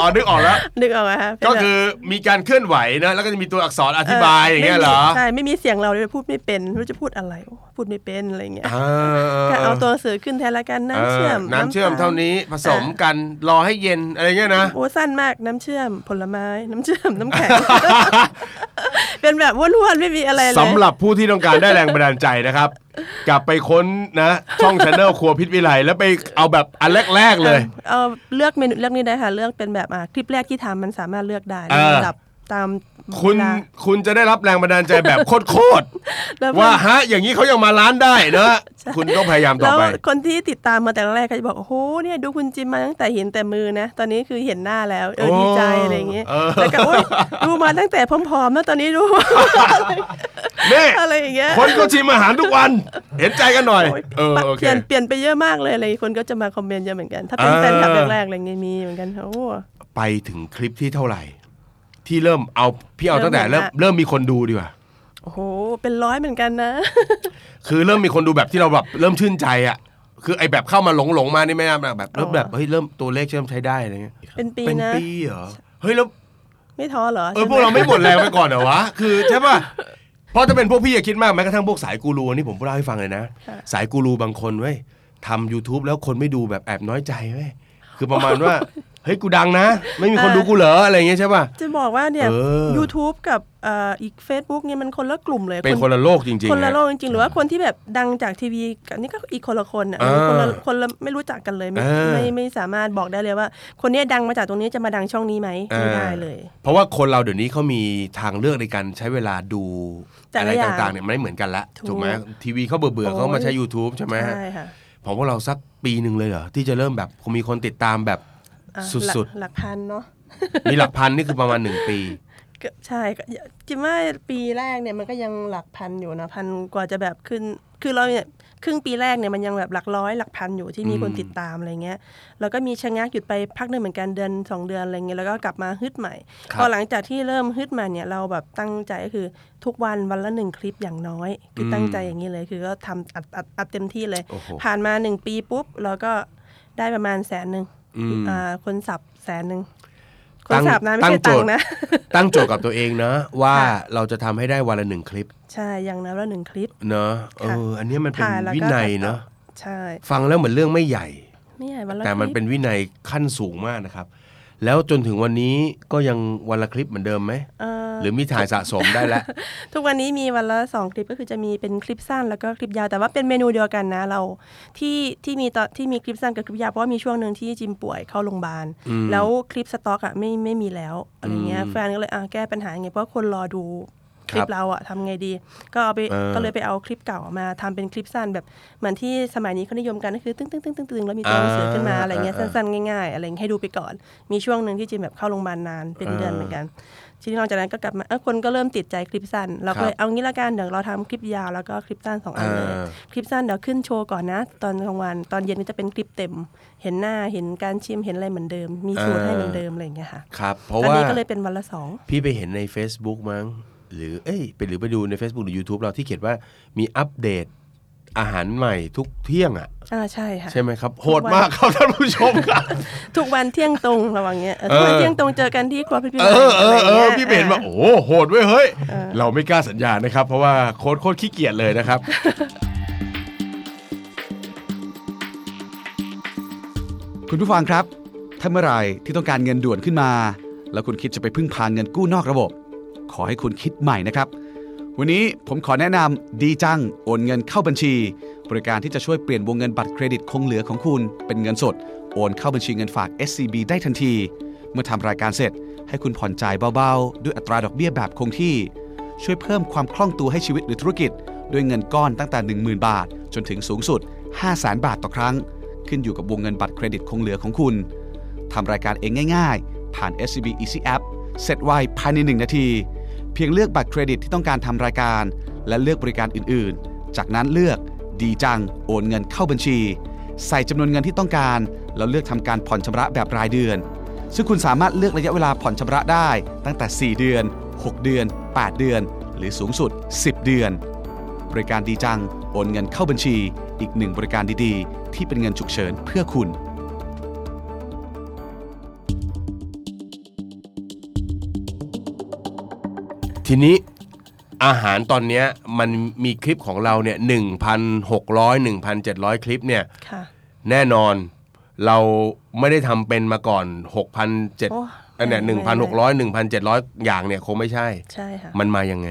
อ๋อนึกออกแล้ว นึกออกไหมคะเป็นก็แบบคือมีการเคลื่อนไหวนะแล้วก็จะมีตัวอักษรอธิบายอย่างเงี้ยเหรอไม่มีใช่ ไม่มีเสียงเราเลยพูดไม่เป็นไม่รู้จะพูดอะไรโอ้ พูดไม่เป็นอะไรเงี้ยอ่าก็เอาตัวหนังสือขึ้นแทนละกันน้ำเชื่อม น้ำเชื่อมตลเท่านี้ผสมกันรอให้เย็นอะไรเงี้ยนะโอ้สั้นมากน้ำเชื่อมผลไม้น้ำเชื่อมน้ำแข็งเป็นแบบว้วนๆไม่มีอะไรเลยสำหรับผู้ที่ต้องการได้แรงบันดาลใจนะครับกลับไปค้นนะ ช่องช anel ครัวพิษวิไลแล้วไปเอาแบบอันแรก ๆ เลย เอาเลือกเมนูเลือกนี้ได้ค่ะ เลือกเป็นแบบอะคลิปแรกที่ทำมันสามารถเลือกได้เออลำดับ ตามคุณเวลา คุณจะได้รับแรงบันดาลใจแบบโคตรแล้วๆ ว่าฮะ อย่างนี้เขายังมาร้านได้เนอะคุณต้องพยายามต่อแล้วไป คนที่ติดตามมาแต่แรกก็จะบอกโอ้โหเนี่ยดูคุณจิมมาตั้งแต่เห็นแต่มือนะ ตอนนี้คือเห็นหน้าแล้วเออโอ้ดีใจอะไรอย่างเงี้ยเออ แล้วก็โอ๊ยดูมาตั้งแต่ผอมๆแล้วตอนนี้ดูนี่อะไรอย่างเงี้ยคนก็ชิมอาหารทุกวัน เห็นใจกันหน่อยโอ๊ยเออโอเปเคลี่ยนเปลี่ยนไปเยอะมากเลยอะไรคนก็จะมาคอมเมนต์เยอะเหมือนกัน ถ้าเป็นอ่าแฟนคลับแรกๆอะไรเงี้ยมีเหมือนกันโอ้ไปถึงคลิปที่เท่าไหร่ ที่เริ่มเอาพี่เอาตั้งแต่เริ่เริ่มมเห็นละเริ่มมีคนดูดีกว่าโอ้โหเป็นร้อยเหมือนกันนะ คือเริ่มมีคนดูแบบที่เราแบบเริ่มชื่นใจอะคือไอแบบเข้ามาหลงหลงๆมานี่ไม่น่าแบบเริ่มแบบเฮ้ยเริ่มตัวเลขเริ่มใช้ได้อะไรเงี้ยเป็นปีเป็นนะปีเหรอเฮ้ยแล้วไม่ท้อเหรอเออใช่พวกเราไม่หมดแรงไปก่อนเหรอวะคือใช่ป่ะเพราะถ้าเป็นพวกพี่อย่าคิดมากแม้กระทั่งพวกสายกูรูอันนี่ผมเล่าให้ฟังเลยนะค่ะสายกูรูบางคนเว้ยทำ YouTube แล้วคนไม่ดูแบบแอบน้อยใจเว้ยคือประมาณว่าเฮ้ยกูดังนะ ไม่มีคนดูกูเหรออะไรอย่างเงี้ยใช่ป่ะ จะบอกว่าเนี่ยเออ YouTube กับเอ่ออีก Facebook เนี่ยมันคนละกลุ่มเลย เป็นคนละโลกจริงๆ คนละฮโลกจริงๆ หรือว่าคนที่แบบดังจากทีวีกับนี่ก็อีกคนละคนอะอ่าคนละคนละไม่รู้จักกันเลย ไม่อ่าไม่ไม่สามารถบอกได้เลยว่า คนเนี้ยดังมาจากตรงนี้จะมาดังช่องนี้ไหมไม่ได้เลย เพราะว่าคนเราเดี๋ยวนี้เขามีทางเลือกในการใช้เวลาดูแต่อะไรละอย่างต่างๆเนี่ยมันไม่เหมือนกันละถูกถูกไหมทีวีเขาเบื่อเบื่อๆโอ้ยเขามาใช้ YouTube ใช่ไหมฮะใช่ค่ะผมว่าเราสักปีหนึ่งเลยเหรอที่จะเริ่มแบบมีคนติดตามแบบอะ สุดหลักหลักพันเนาะๆมีหลักพันนี่คือประมาณหนึ่งปีก็ใช่ก็จิมว่าปีแรกเนี่ยมันก็ยังหลักพันอยู่นะพันกว่าจะแบบขึ้น คือเราเนี่ยครึ่งปีแรกเนี่ยมันยังแบบหลักร้อยหลักพันอยู่ที่มีคนอืมติดตามอะไรเงี้ยแล้วก็มีชะงักหยุดไปพักหนึ่งเหมือนกันเดือนสองเดือนอะไรเงี้ยแล้วก็กลับมาฮึดใหม่ครับพอหลังจากที่เริ่มฮึดมาเนี่ยเราแบบตั้งใจก็คือทุกวันวันละหนึ่งคลิปอย่างน้อย คือตั้งใจอย่างนี้เลย คือก็ทำอัดอัดอัดเต็มที่เลยโอ้โหผ่านมาหนึ่งปีปุ๊บเราก็ได้ประมาณแสนหนึ่ง อืมอ่าคนสับแสนหนึ่งคตั้นงสับนะไม่ตั้งใช่ตังโจทย์ค์นะ ตั้งโจทย์กับตัวเองนะว่าค่ะเราจะทำให้ได้วันละหนึ่งคลิป ใช่อย่างน้อยละหนึ่งคลิป เนอะเอค่ะออันเนี้ยมันเป็นถ่ายแล้วก็วินัยตัดต่อเนอะใช่ฟังแล้วเหมือนเรื่องไม่ใหญ่ไม่ใหญ่วันละแต่มันคลิปเป็นวินัยขั้นสูงมากนะครับ แล้วจนถึงวันนี้ก็ยังวันละคลิปเหมือนเดิมไหมเอ่อ หรือมีถ่ายสะสมได้แล้ว ทุกวันนี้มีวันละสองคลิปก็คือจะมีเป็นคลิปสั้นแล้วก็คลิปยาว แต่ว่าเป็นเมนูเดียวกันนะเราที่ที่มีตอนที่มีคลิปสั้นกับคลิปยาวเพราะว่ามีช่วงหนึ่งที่จิมป่วยเข้าโรงพยาบาลอืมแล้วคลิปสต็อกอะไม่ไม่มีแล้วอะไรเงี้ยอืมแฟนก็เลยอะแก้ปัญหาไงเพราะว่าคนรอดูคลิครัปบเราอะทำไงดี ก็เอาไปเออก็เลยไปเอาคลิปเก่ามาทำเป็นคลิปสั้นแบบเหมือนที่สมัยนี้เขานิยมกันก็คือตึ้งตึ้งตึ้งตึ้งตึ้งแล้วมีตัวหนังสือขึ้นมาอะไรเงี้ยอ่าสั้นๆ ง่ายๆอะไรเงี้ยให้ดูไปก่อน มีช่วงหนึ่งที่จิมแบบเข้าโรงพยาบาลนานเป็นเดือนเหมือนกัน ทีนี้หลังจากนั้นก็กลับมาเออคนก็เริ่มติดใจคลิปสั้นเราก็เลยเอางี้ละกันเดี๋ยวเราทำคลิปยาวแล้วก็คลิปสั้นสองอันเลยอ่าคลิปสั้นเดี๋ยวขึ้นโชว์ก่อนนะ ตอนกลางวันตอนเย็นก็จะเป็นคลิปเต็ม เห็นหน้าเห็นการชิมเห็นอะไรเหมือนเดิม มีสูตรให้เหมือนเดิมอะไรอย่างเงี้ยค่ะครับเพราะตอนว่านี้ก็เลยเป็นวันละสองพี่ไปเห็นใน Facebook มั้งหรือเอ้ยไปหรือไปดูใน Facebook หรือ YouTube เราที่เขียนว่ามีอัปเดต อาหารใหม่ทุกเที่ยงอะอ่าใช่ค่ะ ใช่ไหมครับ โหดมากครับท่านผู้ชมครับ ทุกวันเที่ยงตรงระวังเงี้ยเออทุกวันเออเที่ยงตรงเจอกันที่ครัวพี่พี่เออเออเออพี่เห็นว่าอ่าโอ้โหโหดเว้ยเฮ้ย เราไม่กล้าสัญญานะครับ เพราะว่าโค้ดโคตรขี้เกียจเลยนะครับคุณผู้ฟังครับ ถ้าเมื่อไหร่ที่ต้องการเงินด่วนขึ้นมา แล้วคุณคิดจะไปพึ่งพาเงินกู้นอกระบบ ขอให้คุณคิดใหม่นะครับ วันนี้ผมขอแนะนำดีจังโอนเงินเข้าบัญชี บริการที่จะช่วยเปลี่ยนวงเงินบัตรเครดิตคงเหลือของคุณเป็นเงินสด โอนเข้าบัญชีเงินฝาก SCB ได้ทันที เมื่อทำรายการเสร็จ ให้คุณผ่อนจ่ายเบาๆ ด้วยอัตราดอกเบี้ยแบบคงที่ ช่วยเพิ่มความคล่องตัวให้ชีวิตหรือธุรกิจ ด้วยเงินก้อนตั้งแต่ 10,000 บาท จนถึงสูงสุด 500,000 บาทต่อครั้ง ขึ้นอยู่กับวงเงินบัตรเครดิตคงเหลือของคุณทำรายการเองง่าย ๆ ผ่าน SCB Easy App เสร็จไวภายใน 1 นาที พียงเลือกบัตรเครดิตที่ต้องการทำรายการ และเลือกบริการอื่นๆ จากนั้นเลือกดีจัง โอนเงินเข้าบัญชี ใส่จำนวนเงินที่ต้องการ แล้วเลือกทำการผ่อนชำระแบบรายเดือน ซึ่งคุณสามารถเลือกระยะเวลาผ่อนชำระได้ ตั้งแต่ 4 เดือน 6 เดือน 8 เดือน หรือสูงสุด 10 เดือน บริการดีจัง โอนเงินเข้าบัญชี อีกหนึ่งบริการดีๆ ที่เป็นเงินฉุกเฉินเพื่อคุณ ทีนี้อาหารตอนเนี้ยมันมีคลิปของเราเนี่ยหนึ่งพันหกร้อยหนึ่งพันเจ็ดร้อยคลิปเนี่ย ค่ะ แน่นอนเราไม่ได้ทำเป็นมาก่อนหกพันเจ็ดโอ้ อันเนี้ยหนึ่งพันหกร้อยหนึ่งพันเจ็ดร้อยอย่างเนี่ยคงไม่ใช่ ใช่ค่ะ มันมายังไง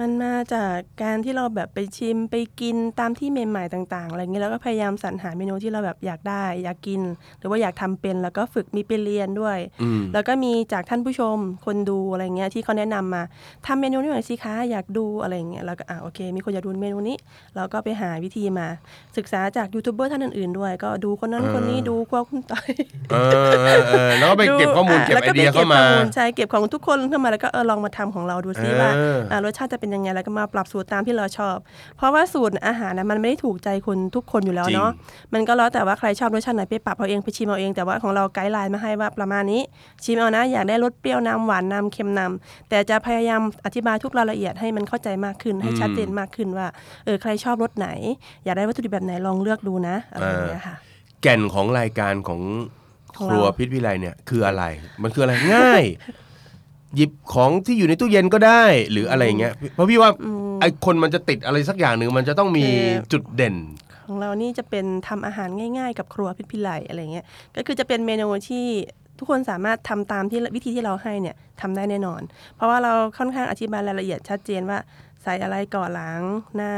มันมาจากการที่เราแบบไปชิมไปกินตามที่ใหม่ๆต่างๆอะไรเงี้ยแล้วก็พยายามสรรหาเมนูที่เราแบบอยากได้ อยากกิน หรือว่าอยากทำเป็นแล้วก็ฝึกมีไปเรียนด้วยอืมแล้วก็มีจากท่านผู้ชมคนดูอะไรเงี้ยที่เขาแนะนำมาทำเมนูนี้หน่อยสิคะอยากดูอะไรเงี้ยแล้วก็อะโอเค มีคนอยากดูเมนูนี้ เราก็ไปหาวิธีมา ศึกษาจากยูทูบเบอร์ท่านอื่นๆด้วย ก็ดูคนนั้นคนนี้ดูครัวคุณต่อยเออเออเออแล้วก็ไปเก็บข้อมูลดูเก็บแล้วไอเดียเข้ามาไปก็บข้อมูลใช่เก็บของทุกคนเข้ามาแล้วก็เออลองมาทำของเราดูซิว่าเอออะรสชาติจะเป็นยังไงแล้วก็มาปรับสูตรตามที่เราชอบ เพราะว่าสูตรอาหารนะมันไม่ได้ถูกใจคนทุกคนอยู่แล้วเนาะมันก็แล้วแต่ว่าใครชอบรสชาติไหนไปปรับเอาเองไปชิมเอาเองแต่ว่าของเรา guideline มาให้ว่าประมาณนี้ ชิมเอานะอยากได้รสเปรี้ยวนำหวานนำเค็มนำแต่จะพยายามอธิบายทุกรายละเอียดให้มันเข้าใจมากขึ้นให้ชัดเจนมากขึ้นว่าเออใครชอบรสไหน อยากได้วัตถุดิบแบบไหนลองเลือกดูนะอะไรอย่างเงี้ยค่ะแก่นของรายการของของครัวเราพิษวิไลเนี่ยคืออะไร มันคืออะไรง่าย หยิบของที่อยู่ในตู้เย็นก็ได้หรืออะไรอย่างเงี้ยเพราะพี่ว่าไอคนมันจะติดอะไรสักอย่างหนึ่งมันจะต้องมีจุดเด่น ของเรานี่จะเป็นทำอาหารง่าย ๆ กับครัวพิษพิไลอะไรเงี้ยก็คือจะเป็นเมนูที่ทุกคนสามารถทำตามที่วิธีที่เราให้เนี่ยทำได้แน่นอน เพราะว่าเราค่อนข้างอธิบายรายละเอียดชัดเจนว่าใส่อะไรก่อนหลังหน้า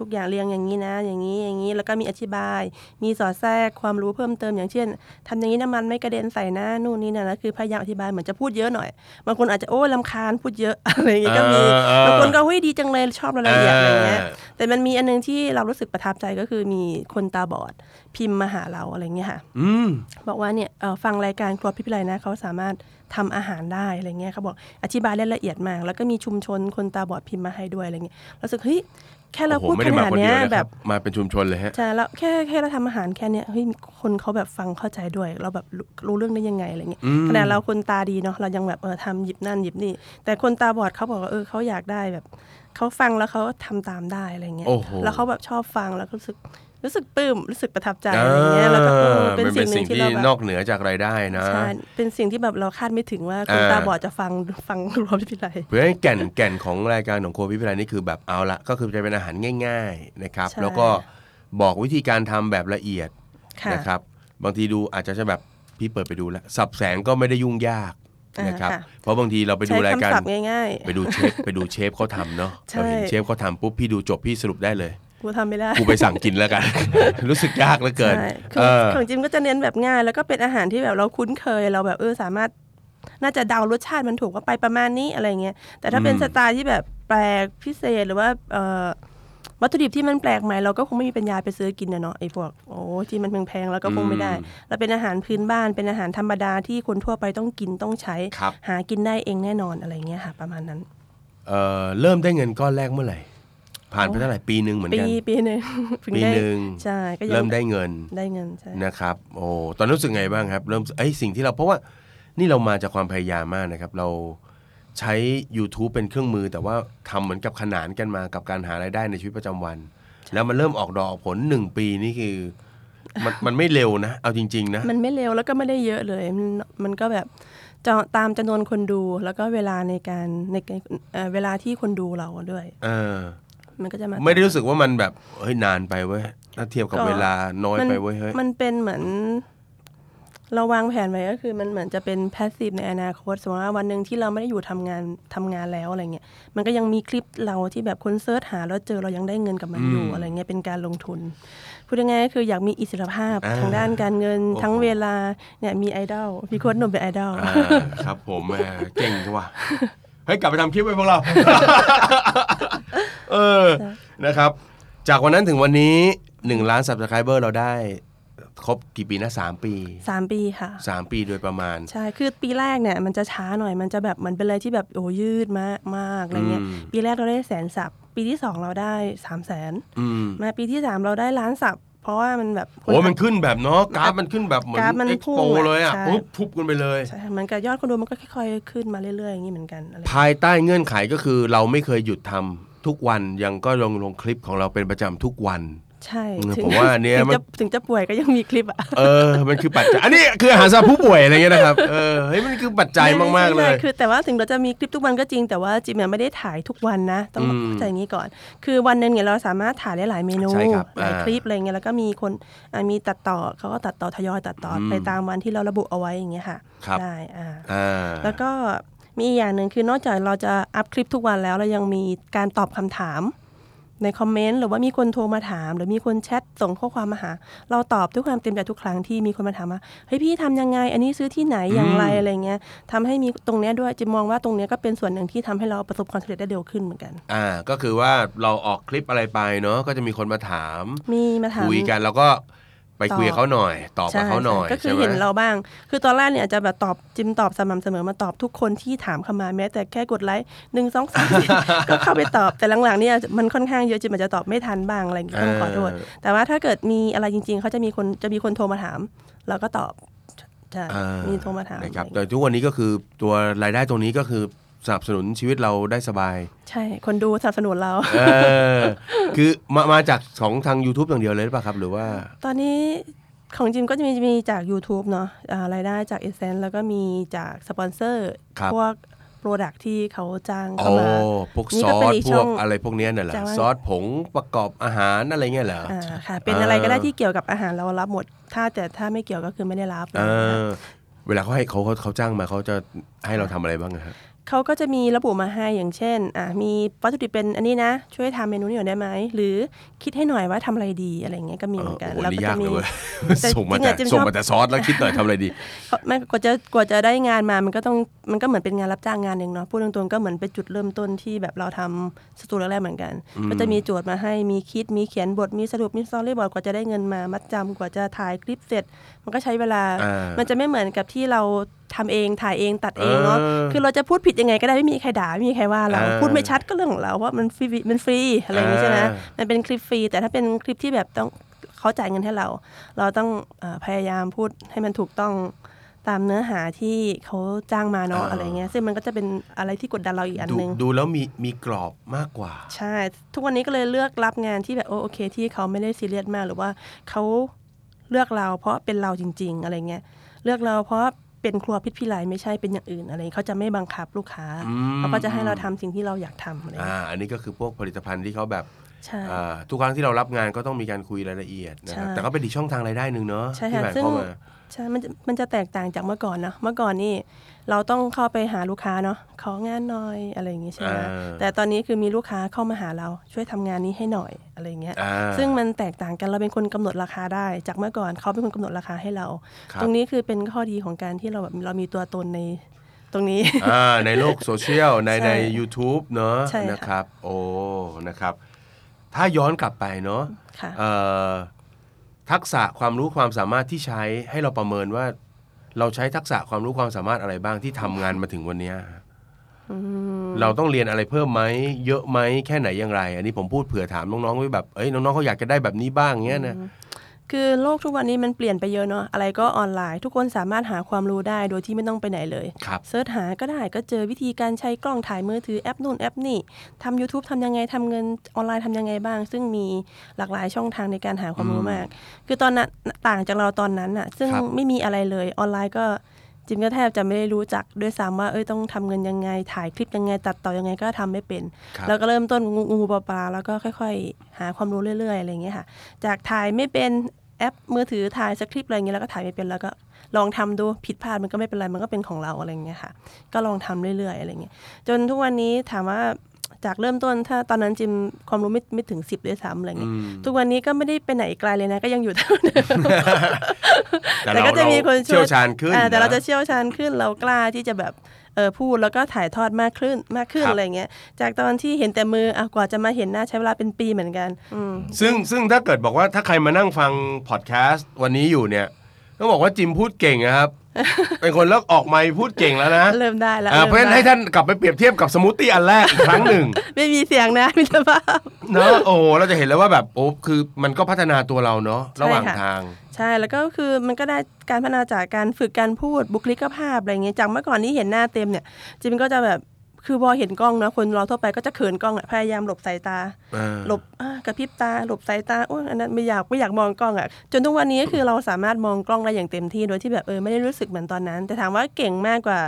ทุกอย่างเรียงอย่างนี้นะ อย่างนี้อย่างนี้แล้วก็มีอธิบาย มีสอดแทรกความรู้เพิ่มเติมอย่างเช่นทำอย่างนี้น้ำมันไม่กระเด็นใส่หน้านู่นนี่นะแล้วคือพยายามอธิบายเหมือนจะพูดเยอะหน่อยบางคนอาจจะโอ้ลำคาญพูดเยอะอะไรอย่างเงี้ยก็มีเออเออบางคนก็เฮ้ยดีจังเลยชอบรายละเอียดอะไรเงี้ยเออแต่มันมีอันนึงที่เรารู้สึกประทับใจก็คือมีคนตาบอดพิมพ์มาหาเราอะไรเงี้ยค่ะอืมบอกว่าเนี่ยเอ่อฟังรายการครัวพิพิไลนะเขาสามารถทำอาหารได้อะไรเงี้ยเขาบอกอธิบายรายละเอียดมาก แล้วก็มีชุมชนคนตาบอดพิมพ์มาให้ด้วยอะไรเงี้ยรู้สึกเฮ้ย แค่เราโอ้โหพูดไม่ขได้มานาดคนเนี้เดียยวนะคแบรับบมาเป็นชุมชนเลยฮะใช่แล้วแค่แค่เราทำอาหารแค่เนี้ยเฮ้ยคนเขาแบบฟังเข้าใจด้วย เราแบบรู้รู้เรื่องได้ยังไงอะไรเงี้ยอืมขนาดเราคนตาดีเนาะเรายังแบบเออทำหยิบนั่นหยิบนี่ แต่คนตาบอดเขาบอกว่าเออเขาอยากได้แบบ เขาฟังแล้วเขาทำตามได้อะไรเงี้ยโอ้โหแล้วเขาแบบชอบฟังแล้วก็รู้สึกรู้สึกปลื้มรู้สึกประทับใจอะไรเงี้ยแล้วก็เออมัเป็นนเป็นสิ่งหนึ่สิ่งงที่ที่เรานแบอบกเหนือจากรายได้นะใช่เป็นสิ่งที่แบบเราคาดไม่ถึงว่าคนอ่าตาบอดจะฟังฟังรวมพิไลเพื่อให้แก่นแก่นของรายการของโครัวพิพิไลนี่คือแบบเอาละก็คือจะเป็นอาหารง่าย ๆนะครับใช่แล้วก็บอกวิธีการทำแบบละเอียดค่ะนะครับ บางทีดูอาจจะใช่แบบพี่เปิดไปดูแล้วสับแสงก็ไม่ได้ยุ่งยาก นะครับอ่าค่ะเพราะบางทีเราไปดูใช้รายการคำศัพท์ง่ายไปดูเชฟไปดูเชฟเขาทำเนาะใช่เราเห็นเชฟเขาทำปุ๊บพี่ดูจบพี่สรุปได้เลยๆกูทำไม่ได้กูไปสั่งกินแล้วกัน รู้สึกยากเหลือเกินใช่ขเอองอของจิมก็จะเน้นแบบง่าย แล้วก็เป็นอาหารที่แบบเราคุ้นเคยเราแบบเออสามารถน่าจะเดารสชาติมันถูกว่าไปประมาณนี้อะไรเงี้ยแต่ถ้าเป็นอืมสไตล์ที่แบบแปลกพิเศษหรือว่าเออ วัตถุดิบที่มันแปลกใหม่เราก็คงไม่มีปัญญาไปซื้อกินนะเนาะไอ้พวกโอ้ที่มันแพงๆแล้วก็คงไม่ได้แล้วเป็นอาหารพื้นบ้านเป็นอาหารธรรมดาที่คนทั่วไปต้องกินต้องใช้ครับหากินได้เองแน่นอนอะไรเงี้ยค่ะ ประมาณนั้นเอ่อเริ่มได้เงินก้อนแรกเมื่อไหร่ผ่านไปเท่าไหร่ปีหนึ่งเหมือนปีกันปีหนึ่งเพิ่ปีได้หนึ่งใช่ก็ยังเริ่มได้เงินได้เงินใช่นะครับโอ้ตอนนนรู้สึกไงบ้างครับ เริ่มไอ้ยสิ่งที่เราเพราะว่านี่เรามาจากความพยายามมากนะครับ เรา ใช้ YouTube เป็นเครื่องมือ แต่ว่าทำเหมือนกับขนานกันมากับการหารายได้ในชีวิตประจำวัน แล้วมันเริ่มออกดอกออกผลหนึ่งปีนี่คือ มันมันไม่เร็วนะ เอาจริง ๆ นะ มันไม่เร็วแล้วก็ไม่ได้เยอะเลยมันมันก็แบบจะตามจำนวนคนดูแล้วก็เวลาในการในการเอ่อเวลาที่คนดูเราด้วย เออ มันก็จะมาไม่ได้รู้สึกว่ามันแบบเฮ้ยนานไปเว้ยถ้าเทียบกับก็เวลาน้อยมันไปเว้ยเฮ้ย มันเป็นเหมือน เราวางแผนไว้ก็คือมันเหมือนจะเป็นแพสซีฟในอนาคตสมมติว่าวันหนึ่งที่เราไม่ได้อยู่ทำงานทำงานแล้วอะไรเงี้ยมันก็ยังมีคลิปเราที่แบบคนเซิร์ชหาแล้วเจอเรายังได้เงินกับมันอยู่อะไรเงี้ยเป็นการลงทุนพูดง่ายๆก็คืออยากมีอิสรภาพอ่าทางด้านการเงินโอ้โหทั้งเวลาเนี่ยมีไอดอลพี่โค้ดหนุ่มเป็นไอดอลอ่าครับผมแหมเก่งจังว่ะเฮ้ยกลับไปทำคลิปไว้พวกเรา เออนะครับ จากวันนั้นถึงวันนี้หนึ่งล้าน subscriber เราได้ ครบกี่ปีนะสามปีสามปีค่ะสามปีโดยประมาณ ใช่ คือปีแรกเนี่ยมันจะช้าหน่อยมันจะแบบเหมือนเป็นอะไรที่แบบโอ้ยืดมากมากอะไรเงี้ยอืมปีแรกเราได้แสนสับปีที่สองเราได้สามแสนอืมมาปีที่สามเราได้ล้านสับเพราะว่ามันแบบคโอ้มันขึ้นแบบเนาะกราฟมันขึ้นแบบเหมือนกราฟมันเอ็กพุ่งโปอะเลยอะใช่ปุ๊บพุบกันไปเลยใช่มันกับยอดคนดูมันก็ค่อยๆขึ้นมาเรื่อยๆอย่างนี้เหมือนกันอะไรภายใต้เงื่อนไขก็คือเราไม่เคยหยุดทำทุกวันยังก็ลงลงคลิปของเราเป็นประจำทุกวัน ใช่อืมถึงผมว่าอันเนี้ยถึงมันจะถึงจะป่วยก็ยังมีคลิปอะเออมันคือปัจจัยอันนี้คืออาหารสำหรับผู้ป่วยอะไรเงี้ยนะครับเออเฮ้ยมันคือปัจจัยมากๆเลยใช่คือแต่ว่าถึงเราจะมีคลิปทุกวันก็จริง แต่ว่าจิมเนี่ยไม่ได้ถ่ายทุกวันนะต้องอืมเข้าใจอย่างนี้ก่อน คือวันหนึงเนี่ยเราสามารถถ่ายได้หลายเมนูใช่ครับหลายอ่าคลิปอะไรเงี้ยแล้วก็มีคนอะมีตัดต่อเขาก็ตัดต่อทยอยตัดต่ออมไปตามวันที่เราระบุเอาไว้อย่างเงี้ยค่ะครับได้อ่าอ่าแล้วก็มีอีกอย่างหนึ่งคือนอกจากเราจะอัพคลิปทุกวันแล้วเรายังมีการตอบคำถาม ในคอมเมนต์หรือว่ามีคนโทรมาถาม หรือมีคนแชทส่งข้อความมาหา เราตอบด้วยความเต็มใจทุกครั้งที่มีคนมาถามว่าเฮ้ยพี่ทำยังไง อันนี้ซื้อที่ไหนอย่างไรอะไรเงี้ยทำให้มีตรงเนี้ยด้วยจิมมองว่าตรงเนี้ยก็เป็นส่วนหนึ่งที่ทำให้เราประสบความสำเร็จได้เร็วขึ้นเหมือนกัน อ่าก็คือว่าเราออกคลิปอะไรไปเนาะก็จะมีคนมาถาม มีมาถามคุยกันแล้วก็ ไปคุยกับเขาหน่อย ตอบกับใช่เขาหน่อยใช่ก็คือใช่ไหมเห็นเราบ้าง คือตอนแรกเนี่ยอาจจะแบบตอบจิมตอบสม่ำเสมอมาตอบทุกคนที่ถามเข้ามาแม้แต่แค่กดไลค์หนึ่งสองสามก็เข้าไปตอบแต่หลังๆเนี่ยมันค่อนข้างเยอะจิมอาจจะตอบไม่ทันบ้างอะไรอย่างเงี้ยต้องขอโทษเออแต่ว่าถ้าเกิดมีอะไรจริง ๆเขาจะมีคนจะมีคนโทรมาถามเราก็ตอบใช่อ่ามีโทรมาถามนะครับอะไรแต่อย่างเงี้ยทุกวันนี้ก็คือตัวรายได้ตรงนี้ก็คือ สนับสนุนชีวิตเราได้สบาย ใช่ คนดูสนับสนุนเราเออคือมามาจากของทาง YouTube อย่างเดียวเลยหรือเปล่าครับ หรือว่า ตอนนี้ของจิมก็จะมีมีจาก YouTube เนาะอ่ารายได้จาก AdSense แล้วก็มีจากสปอนเซอร์ครับพวก product ที่เขาจ้างโอ้เข้ามาพวกนี่ก็เป็นอีกช่องซอสพวกอะไรพวกเนี้ยน่ะเหรอจะว่าซอสผงประกอบอาหารอะไรเงี้ยเหรออ่าค่ะ เป็นอ่าอะไรก็ได้ที่เกี่ยวกับอาหารเรารับหมด ถ้าแต่ถ้าไม่เกี่ยวก็คือไม่ได้รับเออเวลาเขาให้เขาเขาเขาจ้างมาเขาจะให้เราทำอะไรบ้างอะฮะ เขาก็จะมีระบุมาให้อย่างเช่นอะมีวัตถุดิบเป็นอันนี้นะ ช่วยทำเมนูนี้หน่อยได้ไหม หรือคิดให้หน่อยว่าทำอะไรดีอะไรเงี้ยก็มีเหมือนกันโอ้โหแล้วนี่ก็ยาจะกมีเลยเว้ยแต่ส่งมาจริงๆแต่อะจิมชอบส่งมาแต่ซอสแล้วคิดหน่อยทำอะไรดีเขาไม่กว่าจะกว่าจะได้งานมามันก็ต้องมันก็เหมือนเป็นงานรับจ้างงานหนึ่งเนาะพูดตรงๆก็เหมือนเป็นจุดเริ่มต้นที่แบบเราทำสตูแรกๆเหมือนกัน ก็จะมีโจทย์มาให้มีคิดมีเขียนบทมีสรุปมีสตอรี่บอร์ดกว่าจะได้เงินมามัดจำกว่าจะถ่ายคลิปเสร็จ มันก็ใช้เวลาอ่ามัมันจะไม่เหมือนกับที่เรา ทำเองถ่ายเองตัดเองเนาะเออคือเราจะพูดผิดยังไงก็ได้ไม่มีใครด่าไม่มีใครว่าเราอ่าพูดไม่ชัดก็เรื่องของเราว่ามันฟรีมันฟรีอะไรอย่างนี้ใช่ไหมอ่ามันเป็นคลิปฟรี แต่ถ้าเป็นคลิปที่แบบต้องเขาจ่ายเงินให้เรา เราต้องเออพยายามพูดให้มันถูกต้องตามเนื้อหาที่เขาจ้างมาเนาะอะไรเงี้ยซึ่งมันก็จะเป็นอะไรที่กดดันเราอีกอันดูหนึงดูแล้วมีมีกรอบมากกว่า ใช่ ทุกวันนี้ก็เลยเลือกรับงานที่แบบโอโอเค ที่เขาไม่ได้ซีเรียสมากหรือว่าเขาเลือกเราเพราะเป็นเราจริง ๆ อะไรเงี้ยเลือกเราเพราะ เป็นครัวพิษพิไลไม่ใช่เป็นอย่างอื่นอะไรเขาจะไม่บังคับลูกค้าอืมเขาก็จะให้เราทำสิ่งที่เราอยากทำอะไรอ่าเงี้ยอันนี้ก็คือพวกผลิตภัณฑ์ที่เขาแบบใช่อ่าทุกครั้งที่เรารับงานก็ต้องมีการคุยรายละเอียดนะครับใช่แต่ก็เป็นอีกช่องทางรายได้หนึ่งเนาะใช่ที่ค่ะหมายซึ่งเข้ามา ใช่ มันจะมันจะแตกต่างจากเมื่อก่อนนะเมื่อก่อนนี่เราต้องเข้าไปหาลูกค้าเนาะของานหน่อยอะไรอย่างงี้ใช่ไหมอ่าแต่ตอนนี้คือมีลูกค้าเข้ามาหาเราช่วยทำงานนี้ให้หน่อยอะไรอย่างเงี้ยอ่าซึ่งมันแตกต่างกันเราเป็นคนกำหนดราคาได้ จากเมื่อก่อนเขาเป็นคนกำหนดราคาให้เราครับตรงนี้คือเป็นข้อดีของการที่เราแบบเรามีตัวตนในตรงนี้อ่าในโลกโซเชียลในใช่ใน YouTube เนอะใช่ค่ะนะครับ โอ้นะครับ ถ้าย้อนกลับไปเนาะค่ะเอ่อ ทักษะความรู้ความสามารถที่ใช้ให้เราประเมินว่า เราใช้ทักษะความรู้ความสามารถอะไรบ้างที่ทำงานมาถึงวันเนี้ยเราต้องเรียนอะไรเพิ่มไหมเยอะไหมแค่ไหนอย่างไร อันนี้ผมพูดเผื่อถามน้องๆไว้แบบเอ้ยน้องๆเขาอยากจะได้แบบนี้บ้างเงี้ยนะ คือโลกทุกวันนี้มันเปลี่ยนไปเยอะเนาะอะไรก็ออนไลน์ ทุกคนสามารถหาความรู้ได้โดยที่ไม่ต้องไปไหนเลยครับเสิร์ชหาก็ได้ก็เจอวิธีการใช้กล้องถ่ายมือถือแอปนู่นแอปนี่ทำ YouTube ทำยังไงทำเงินออนไลน์ทำยังไงบ้าง ซึ่งมีหลากหลายช่องทางในการหาความรู้มาก คือตอนนั้นต่างจากเราตอนนั้นอะซึ่งครับไม่มีอะไรเลยออนไลน์ก็จิมก็แทบจะไม่ได้รู้จักด้วยซ้ำว่าเอ้ยต้องทำเงินยังไง ถ่ายคลิปยังไง ตัดต่อยังไงก็ทำไม่เป็นครับแล้วก็เริ่มต้นงูงูปลาปลาแล้วก็ค่อย ๆ หาความรู้เรื่อยๆอะไรอย่างเงี้ยค่ะ จากถ่ายไม่เป็น แอปมือถือถ่ายสคริปต์อะไรอย่างเงี้ยแล้วก็ถ่ายไม่เป็นแล้วก็ลองทำดูผิดพลาดมันก็ไม่เป็นไรมันก็เป็นของเราอะไรอย่างเงี้ยค่ะ ก็ลองทำเรื่อยๆอะไรเงี้ยจนทุกวันนี้ถามว่าจากเริ่มต้นถ้าตอนนั้นจิมความรู้ไม่ไม่ถึงสิบด้วยซ้ำอะไรเงี้ยทุกวันนี้ก็ไม่ได้ไปไหนไกลเลยนะ ก็ยังอยู่เท่าเดิมแต่ก็จะมีคนช่วยเชี่ยวชาญขึ้นอ่าแต่เรานจะเชี่ยวชาญขึ้นเรากล้าที่จะแบบเออ พูดแล้วก็ถ่ายทอดมากขึ้นมากขึ้นครับอะไรเงี้ยจากตอนที่เห็นแต่มืออะกว่าจะมาเห็นหน้าใช้เวลาเป็นปีเหมือนกันอืมซึ่งซึ่งถ้าเกิดบอกว่าถ้าใครมานั่งฟังพอดแคสต์วันนี้อยู่เนี่ยต้องบอกว่าจิมพูดเก่งนะครับ เป็นคนเลิกออกไมค์พูดเก่งแล้วนะเริ่มได้แล้วอ่าเพราะฉะนั้นให้ท่านกลับไปเปรียบเทียบกับสมูทตี้อันแรกอีกครั้งหนึ่ง ไม่มีเสียงนะมิตรภาพเนาะโอ้โหเราจะเห็นแล้วว่าแบบโอ้คือมันก็พัฒนาตัวเราเนาะระหว่างใช่ค่ะทาง ใช่แล้วก็คือมันก็ได้การพัฒนาจากการฝึกการพูดบุคลิกภาพอะไรเงี้ยจากเมื่อก่อนที่เห็นหน้าเต็มเนี่ยจิมก็จะแบบ คือพอเห็นกล้องเนาะคนเราทั่วไปก็จะเขินกล้องอะพยายามหลบสายตาอ่าหลบอ่ากระพริบตา หลบสายตาโอ้ยอันนั้นไม่อยากไม่อยากมองกล้องอะจนทุกวันนี้ก็คือเราสามารถมองกล้องได้อย่างเต็มที่โดยที่แบบเออไม่ได้รู้สึกเหมือนตอนนั้น แต่ถามว่าเก่งมากกว่า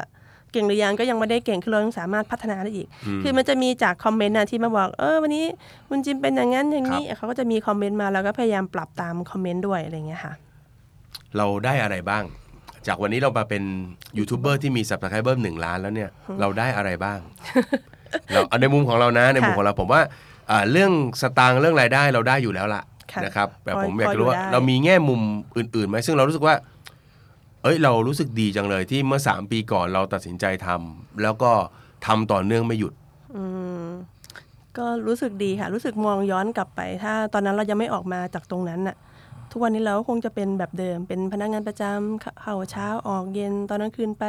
เก่งหรือยังก็ยังไม่ได้เก่งคือเรายังสามารถพัฒนาได้อีก คือมันจะมีจากคอมเมนต์นะที่มาบอกเออวันนี้คุณจิมเป็นอย่างนั้นอย่างนี้เขาก็จะมีคอมเมนต์มาแล้วก็พยายามปรับตามคอมเมนต์ด้วยอะไรอย่างเงี้ยค่ะ เราได้อะไรบ้าง จากวันนี้เรามาเป็นยูทูบเบอร์ที่มี subscriber หนึ่งล้านแล้วเนี่ย เราได้อะไรบ้าง เราเอาในมุมของเรานะในมุมค่ะของเราผมว่าอ่าเรื่องสตางค์เรื่องรายได้เราได้อยู่แล้วล่ะค่ะนะครับแต่พอผมอยากรู้ว่าพออยู่ได้เรามีแง่มุมอื่นๆไหมซึ่งเรารู้สึกว่า เอ้ยเรารู้สึกดีจังเลยที่เมื่อสามปีก่อนเราตัดสินใจทำแล้วก็ทำต่อเนื่องไม่หยุดอืมก็รู้สึกดีค่ะ รู้สึกมองย้อนกลับไป ถ้าตอนนั้นเรายังไม่ออกมาจากตรงนั้นน่ะ ทุกวันนี้เราก็คงจะเป็นแบบเดิม เป็นพนักงานประจำเข้าเข้าเช้าออกเย็นตอนกลางคืนไป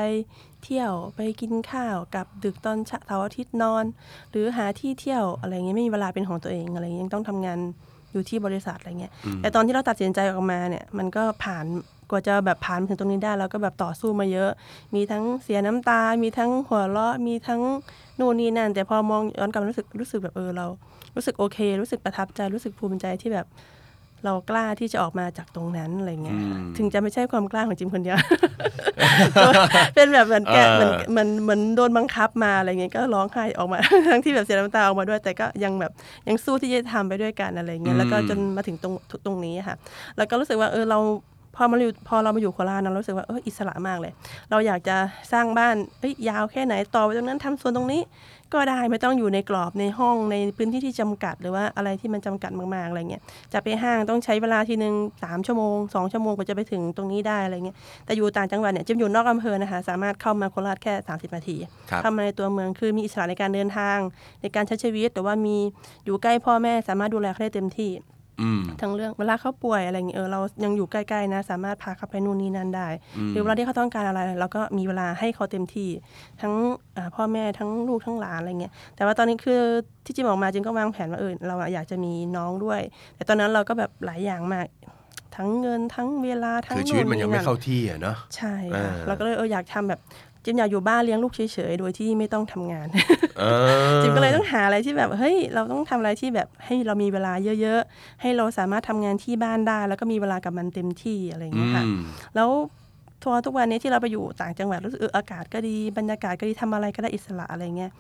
เที่ยวไปกินข้าวกลับดึกตอนเช้าเสาร์อาทิตย์นอน หรือหาที่เที่ยวอะไรเงี้ยไม่มีเวลาเป็นของตัวเองอะไรเงี้ยยังต้องทำงานอยู่ที่บริษัทอะไรเงี้ยแต่ตอนที่เราตัดสินใจออกมาเนี่ยมันก็ผ่านกว่าจะแบบผ่านมาถึงตรงนี้ได้เราก็แบบต่อสู้มาเยอะ มีทั้งเสียน้ำตา มีทั้งหัวเราะ มีทั้งนู่นนี่นั่น แต่พอมองย้อนกลับมารู้สึกรู้สึกแบบเออเรา รู้สึกโอเค รู้สึกประทับใจ รู้สึกภูมิใจที่แบบ เรากล้าที่จะออกมาจากตรงนั้นอะไรเงี้ยถึงจะไม่ใช่ความกล้าของจิมคนเดียว เป็นแบบเหมือนแกะเออเหมือนเหมือนเหมือนโดนบังคับมาอะไรเงี้ยก็ร้องไห้ออกมา ทั้งที่แบบเสียน้ำตาออกมาด้วย แต่ก็ยังแบบยังสู้ที่จะทำไปด้วยกันอะไรเงี้ยแล้วก็จนมาถึงตรงตรงนี้ค่ะ แล้วก็รู้สึกว่าเออเราพอมาอยู่พอเรามาอยู่โคราชนะเรารู้สึกว่าเอออิสระมากเลย เราอยากจะสร้างบ้านเอ้ยยาวแค่ไหนต่อไปตรงนั้นทำสวนตรงนี้ ก็ได้ไม่ต้องอยู่ในกรอบในห้องในพื้นที่ที่จำกัด หรือว่าอะไรที่มันจำกัดมากๆอะไรเงี้ยจะไปห้างต้องใช้เวลาทีหนึ่งสามชั่วโมงสองชั่วโมงกว่าจะไปถึงตรงนี้ได้อะไรเงี้ยแต่อยู่ต่างจังหวัดเนี่ยจะอยู่นอกอำเภอนะคะสามารถเข้ามาโคราชแค่ 30 นาทีครับเข้ามาในตัวเมืองคือมีอิสระในการเดินทาง ในการใช้ชีวิตแต่ว่ามีอยู่ใกล้พ่อแม่สามารถดูแลเขาได้เต็มที่อืม ทั้งเรื่องเวลาเขาป่วยอะไรอย่างเงี้ยเออเรายังอยู่ใกล้ๆนะ สามารถพาเขาไปนู่นนี่นั่นได้ หรือเวลาที่เขาต้องการอะไรเราก็มีเวลาให้เขาเต็มที่ ทั้งอ่าพ่อแม่ทั้งลูกทั้งหลานอะไรเงี้ยแต่ว่าตอนนี้คือที่จิมออกมาจิมก็วางแผนว่าเออเราอะอยากจะมีน้องด้วย แต่ตอนนั้นเราก็แบบหลายอย่างมากทั้งเงินทั้งเวลาทั้งคือชีวิตมันยังไม่เข้าที่อะเนาะใช่อ่าค่ะเราก็เลยเอออยากทำแบบ จิมอยากอยู่บ้านเลี้ยงลูกเฉยๆ โดยที่ไม่ต้องทำงานเออจิมก็เลยต้องหาอะไรที่แบบเฮ้ยเราต้องทำอะไรที่แบบให้เรามีเวลาเยอะๆ ให้เราสามารถทำงานที่บ้านได้ แล้วก็มีเวลากับมันเต็มที่อะไรอย่างเงี้ยค่ะอืมแล้วทัวร์ทุกวันนี้ที่เราไปอยู่ต่างจังหวัดรู้สึกเอออากาศก็ดีบรรยากาศก็ดีทำอะไรก็ได้อิสระอะไรเงี้ย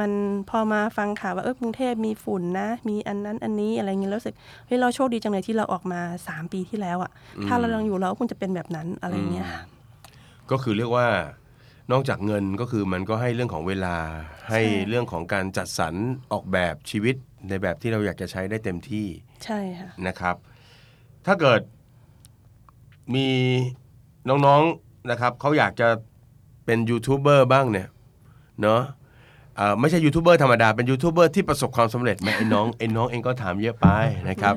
มันพอมาฟังข่าวว่าเออกรุงเทพมีฝุ่นนะ มีอันนั้นอันนี้อะไรเงี้ยแล้วรู้สึกเฮ้ยเราโชคดีจังเลยที่เราออกมาสามปีที่แล้วอะถ้าเรายังอยู่เราก็คงจะเป็นแบบนั้นอะไรเงี้ยค่ะก็คือเรียกว่า นอกจากเงินก็คือมันก็ให้เรื่องของเวลา ให้เรื่องของการจัดสรรออกแบบชีวิตในแบบที่เราอยากจะใช้ได้เต็มที่ใช่ค่ะนะครับ ถ้าเกิดมีน้องๆนะครับเขาอยากจะเป็นยูทูบเบอร์บ้างเนี่ยเนาะเอ่อไม่ใช่ยูทูบเบอร์ธรรมดา เป็นยูทูบเบอร์ที่ประสบความสำเร็จไหมไอ้น้องไอ้น้องเองก็ถามเยอะไปนะครับ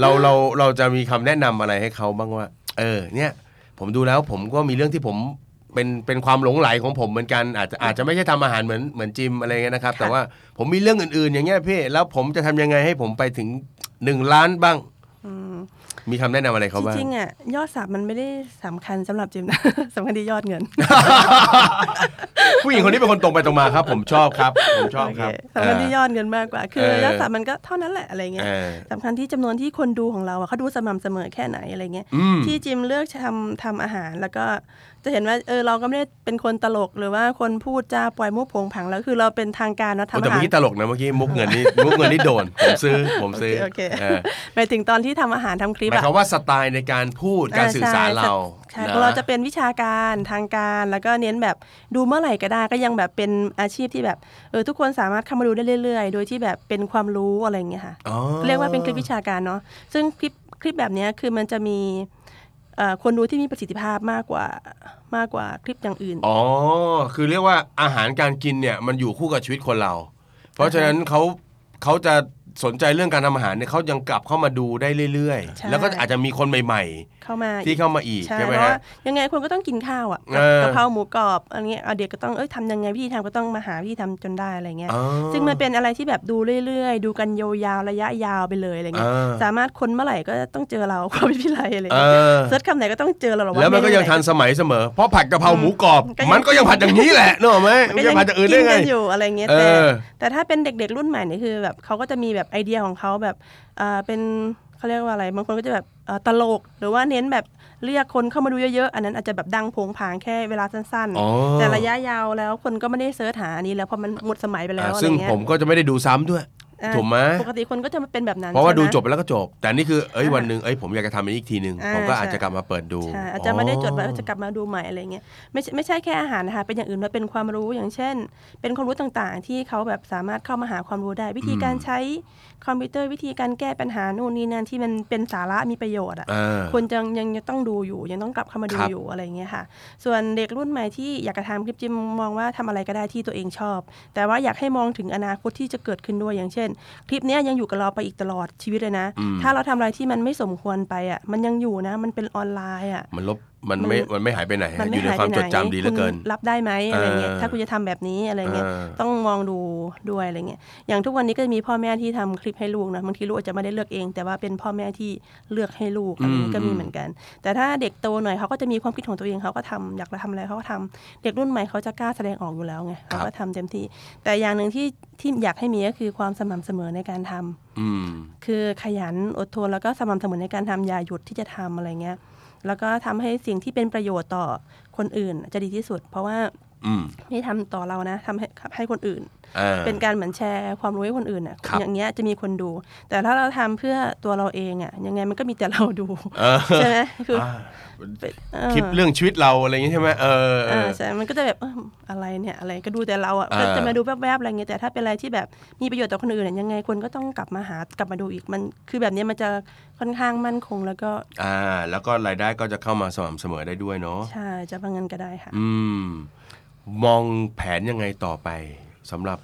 เราเราเราจะมีคำแนะนำอะไรให้เขาบ้างว่า เออเนี่ยผมดูแล้วผมก็มีเรื่องที่ผม เป็นเป็นความหลงไหลของผมเหมือนกันอาจจะอาจจะไม่ใช่ทำอาหารเหมือนเหมือนจิมอะไรเงี้ยนะครับ แต่ว่าผมมีเรื่องอื่นๆ อย่างเงี้ยพี่แล้วผมจะทำยังไงให้ผมไปถึงหนึ่งล้านบ้างอืมมีคำแนะนำอะไรเขาจบ้างริงๆอะยอดสับมันไม่ได้สำคัญสำหรับจิมนะสำคัญที่ยอดเงิน ผู้หญิงคนนี้เป็นคนตรงไปตรงมาครับ ผมชอบครับ ผมชอบโอเคครับสำคัญที่ยอดเงินมากกว่า คือเออยอดสับมันก็เท่านั้นแหละอะไรเงี้ยเออสำคัญที่จำนวนที่คนดูของเราอะเขาดูสม่ำเสมอแค่ไหนอะไรเงี้ยอืมที่จิมเลือกทำทำอาหารแล้วก็ จะเห็นว่าเออเราก็ไม่ได้เป็นคนตลกหรือว่าคนพูดจาปล่อยมุกโผงผางแล้วคือเราเป็นทางการเนาะโอ้ทำแต่อาเมื่หาอรกี้ตลกนะเมื่อกี้มุกเงินนี่มุกเงินนี่โดนผมซื้อผมซื้อโอเคเออหมายถึงตอนที่ทำอาหารทำคลิปหมายอะความว่าสไตล์ในการพูดการสื่อสารเราใช่นของเราจะเป็นวิชาการทางการแล้วก็เน้นแบบดูเมื่อไหร่ก็ได้ก็ยังแบบเป็นอาชีพที่แบบเออทุกคนสามารถเข้ามาดูได้เรื่อย ๆ โดยที่แบบเป็นความรู้อะไรอย่างเงี้ยค่ะอ๋อเรียกว่าเป็นคลิปวิชาการเนาะซึ่งคลิปคลิปแบบเนี้ยคือมันจะมีเอ่อ คนดูที่มีประสิทธิภาพมากกว่ามากกว่าคลิปอย่างอื่น อ๋อ คือเรียกว่าอาหารการกินเนี่ยมันอยู่คู่กับชีวิตคนเรา เพราะฉะนั้นเขาเขาจะ สนใจเรื่องการทำอาหารเนี่ยเขายังกลับเข้ามาดูได้เรื่อยใช่ ๆ แล้วก็อาจจะมีคนใหม่ เข้ามาๆ ที่เข้ามาอีกใช่ใช่ไหมเพราะฮะ ว่ายังไงคนก็ต้องกินข้าวอะเออ กะเพราหมูกรอบอะไรเงี้ยเอาเด็กก็ต้องเอ้ยทำยังไงวิธีทำก็ต้องมาหาวิธีทำจนได้อะไรเงี้ย อ๋อ ซึ่งมันเป็นอะไรที่แบบดูเรื่อยๆ ดูกันยาวๆระยะยาวไปเลยอะไรเงี้ยอ่าสามารถค้นเมื่อไหร่ก็ต้องเจอเรา ความพิไลอะไรเอเงี้ยอ เซิร์ชคำไหนก็ต้องเจอเราหรอแล้วมันก็ยังทันสมัยเสมอ เพราะผัดกะเพราหมูกรอบ ก็ยัง มันก็ยังผัดอย่างนี้แหละนึกออกไหมก็มันยัจะงผัดจากอื่นกิได้นไง กันอยู่อะไรเงี้ยเอแต่อ แต่ถ้าเป็นเด็กๆรุ่นใหม่เนี่ยคือแบบเขาก็จะมีแบบไอเดียของเขาแบบอ่าเป็นเขาเรียกว่าอะไรบางคนก็จะแบบเอ่อตลก หรือว่าเน้นแบบเรียกคนเข้ามาดูเยอะๆ อันนั้นอาจจะแบบดังโผงผางแค่เวลาสั้นอ๋อๆแต่ระยะยาวแล้วคนก็ไม่ได้เซิร์ชหาอันนี้แล้วเพราะมันหมดสมัยไปแล้วอ่าอะไรซึ่งเงี้ยผมก็จะไม่ได้ดูซ้ำด้วยอ่า ถูกไหมปกติคนก็จะมาเป็นแบบนั้นเพราะว่าใช่ดูไหมจบไปแล้วก็จบ แต่นี่คือเอ้ยอ่าวันหนึ่งเอ้ยผมอยากจะทำอันนี้อีกทีหนึ่งอ่าผมก็อาจใช่จะกลับมาเปิดดูใช่อาจจะไม่ได้จดไว้ว่าจะกลับมาดูใหม่อะไรเงี้ยไม่ใช่ไม่ใช่แค่อาหารนะคะเป็นอย่างอื่นด้วยเป็นความรู้อย่างเช่น เป็นความรู้ต่างๆ ที่เขาแบบสามารถเข้ามาหาความรู้ได้ วิธีการใช้ คอมพิวเตอร์วิธีการแก้ปัญหานู่นนี่นั่นที่มันเป็นสาระมีประโยชน์อะอ่าคนยังยังยังต้องดูอยู่ยังต้องกลับเข้ามาดูครับอยู่อะไรเงี้ยค่ะ ส่วนเด็กรุ่นใหม่ที่อยากจะทำคลิปจิมมองว่าทำอะไรก็ได้ที่ตัวเองชอบ แต่ว่าอยากให้มองถึงอนาคตที่จะเกิดขึ้นด้วยอย่างเช่น คลิปเนี้ยยังอยู่กับเราไปอีกตลอดชีวิตเลยนะอืมถ้าเราทำอะไรที่มันไม่สมควรไปอะมันยังอยู่นะ มันเป็นออนไลน์อะมันลบ มันไม่มันไม่หายไปไหนมันอไม่ยู่ในหายความไปจไหนดจำดีเหลือเกินคุณรับได้ไหมอะไรเงี้ยเออถ้าคุณจะทำแบบนี้อะไรเงี้ยเออต้องมองดูด้วยอะไรเงี้ยอย่างทุกวันนี้ก็จะมีพ่อแม่ที่ทำคลิปให้ลูกนะบางทีลูกอาจจะไม่ได้เลือกเอง แต่ว่าเป็นพ่อแม่ที่เลือกให้ลูกอะไรเงี้ยก็มีเหมือนกัน แต่ถ้าเด็กโตหน่อยเขาก็จะมีความคิดของตัวเองเขาก็ทำอยากจะทำอะไรเขาก็ทำเด็กรุ่นใหม่เขาจะกล้าแสดงออกอยู่แล้วไงเขาก็ทำเต็มที่ แต่อย่างหนึ่งที่ที่อยากให้มีก็คือความสม่ำเสมอในการทำอืมคือขยันอดทนแล้วก็สม่ำเสมอในการทำอย่าหยุดที่จะทำอะไรเงี้ย แล้วก็ทำให้สิ่งที่เป็นประโยชน์ต่อคนอื่นจะดีที่สุด เพราะว่า อืมไม่ทำต่อเรานะทำให้ให้คนอื่นอ่าเป็นการเหมือนแชร์ความรู้ให้คนอื่นอะครับอย่างเงี้ยจะมีคนดู แต่ถ้าเราทำเพื่อตัวเราเองอะยังไงมันก็มีแต่เราดูเออใช่ไหมคืออ่าเป็นเออคลิปเรื่องชีวิตเราอะไรอย่างงี้ใช่ไหมเออเออ่าอใช่มันก็จะแบบเอิ่มอะไรเนี่ยอะไรก็ดูแต่เราอะอ่าก็จะมาดูแวบๆอะไรเงี้ยแต่ถ้าเป็นอะไรที่แบบมีประโยชน์ต่อคนอื่นอะยังไงคนก็ต้องกลับมาหากลับมาดูอีกมันคือแบบเนี้ยมันจะค่อนข้างมั่นคงแล้วก็ อ่า แล้วก็รายได้ก็จะเข้ามาสม่ำเสมอได้ด้วยเนาะใช่จะว่างั้นก็ได้ค่ะ อืม มองแผนยังไงต่อไปสำหรับ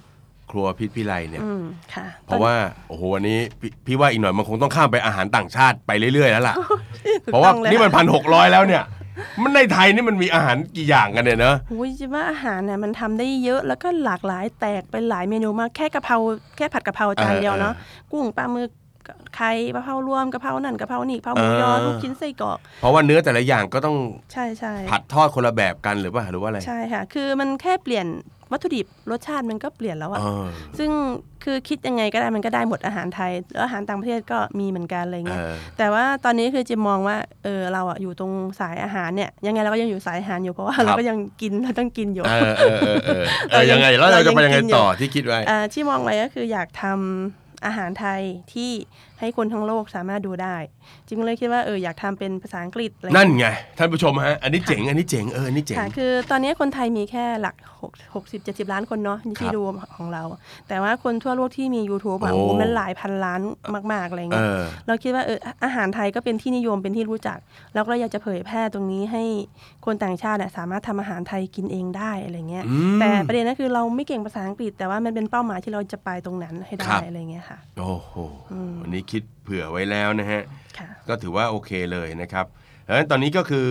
ครัวพิษพิไลเนี่ย อืมค่ะเพราะว่าโอ้โหวันนี้พี่พี่ว่าอีกหน่อยมันคงต้องข้ามไปอาหารต่างชาติไปเรื่อยๆแล้วล่ะ เพราะว่าถูกต้องเลยนี่มันค่ะพันหกร้อยแล้วเนี่ย มันในไทยนี่มันมีอาหารกี่อย่างกันเนี่ยเนอะ โอ้ยจะว่าอาหารเนี่ยมันทำได้เยอะแล้วก็หลากหลายแตกไปหลายเมนูมากแค่กะเพราแค่ผัดกะเพราจานเดียวเนาะกุ้งปลาหมึก ไข่กะเพรารวมกะเพรานั่นกะเพรานี่กะเพราหมูยอเออลูกชิ้นไส้กรอก เพราะว่าเนื้อแต่ละอย่างก็ต้องใช่ใช่ผัดทอดคนละแบบกันหรือว่าหรือว่าอะไรใช่ค่ะ คือมันแค่เปลี่ยนวัตถุดิบรสชาติมันก็เปลี่ยนแล้วอะเออซึ่งคือคิดยังไงก็ได้มันก็ได้หมดอาหารไทยแล้วอาหารต่างประเทศก็มีเหมือนกันอะไรเอเงี้ยอแต่ว่าตอนนี้คือจิมมองว่าเออเราอะอยู่ตรงสายอาหารเนี่ยยังไงเราก็ยังอยู่สายอาหารอยู่เพราะว่าครับเราก็ยังกินเราต้องกินอยู่เออเออเออเออเออเรายัยังงไงแล้วเราจะไปยังไงเรายังกินอยู่ต่อที่คิดไว้อ่าที่มองไว้ก็คืออยากทำ อาหารไทยที่ ให้คนทั้งโลกสามารถดูได้จิมเลยคิดว่าเอออยากทำเป็นภาษาอังกฤษอะไรนั่นไงท่านผู้ชมฮะอันนี้เจ๋งอันนี้เจ๋งเอออันนี้เจ๋งค่ะคือตอนนี้คนไทยมีแค่หลัก6 60 70 ล้านคนเนาะครัที่บดูของเรา แต่ว่าคนทั่วโลกที่มี YouTube อะโอ้โอ้โหมันหลายพันล้านมาก ๆ อะไรเอเงี้ยอเราคิดว่าเอออาหารไทยก็เป็นที่นิยมเป็นที่รู้จัก แล้วก็อยากจะเผยแพร่ตรงนี้ให้คนต่างชาติอะสามารถทำอาหารไทยกินเองได้อะไรเงี้ยอืมแต่ประเด็นก็คือเราไม่เก่งภาษาอังกฤษ แต่ว่ามันเป็นเป้าหมายที่เราจะไปตรงนั้นให้ครัได้บอะไรเงี้ยค่ะโอ้โหอันนี้คิดเผื่อไว้แล้วนะฮะค่ะก็ถือว่าโอเคเลยนะครับเพราะฉะนั้นตอนนี้ก็คือ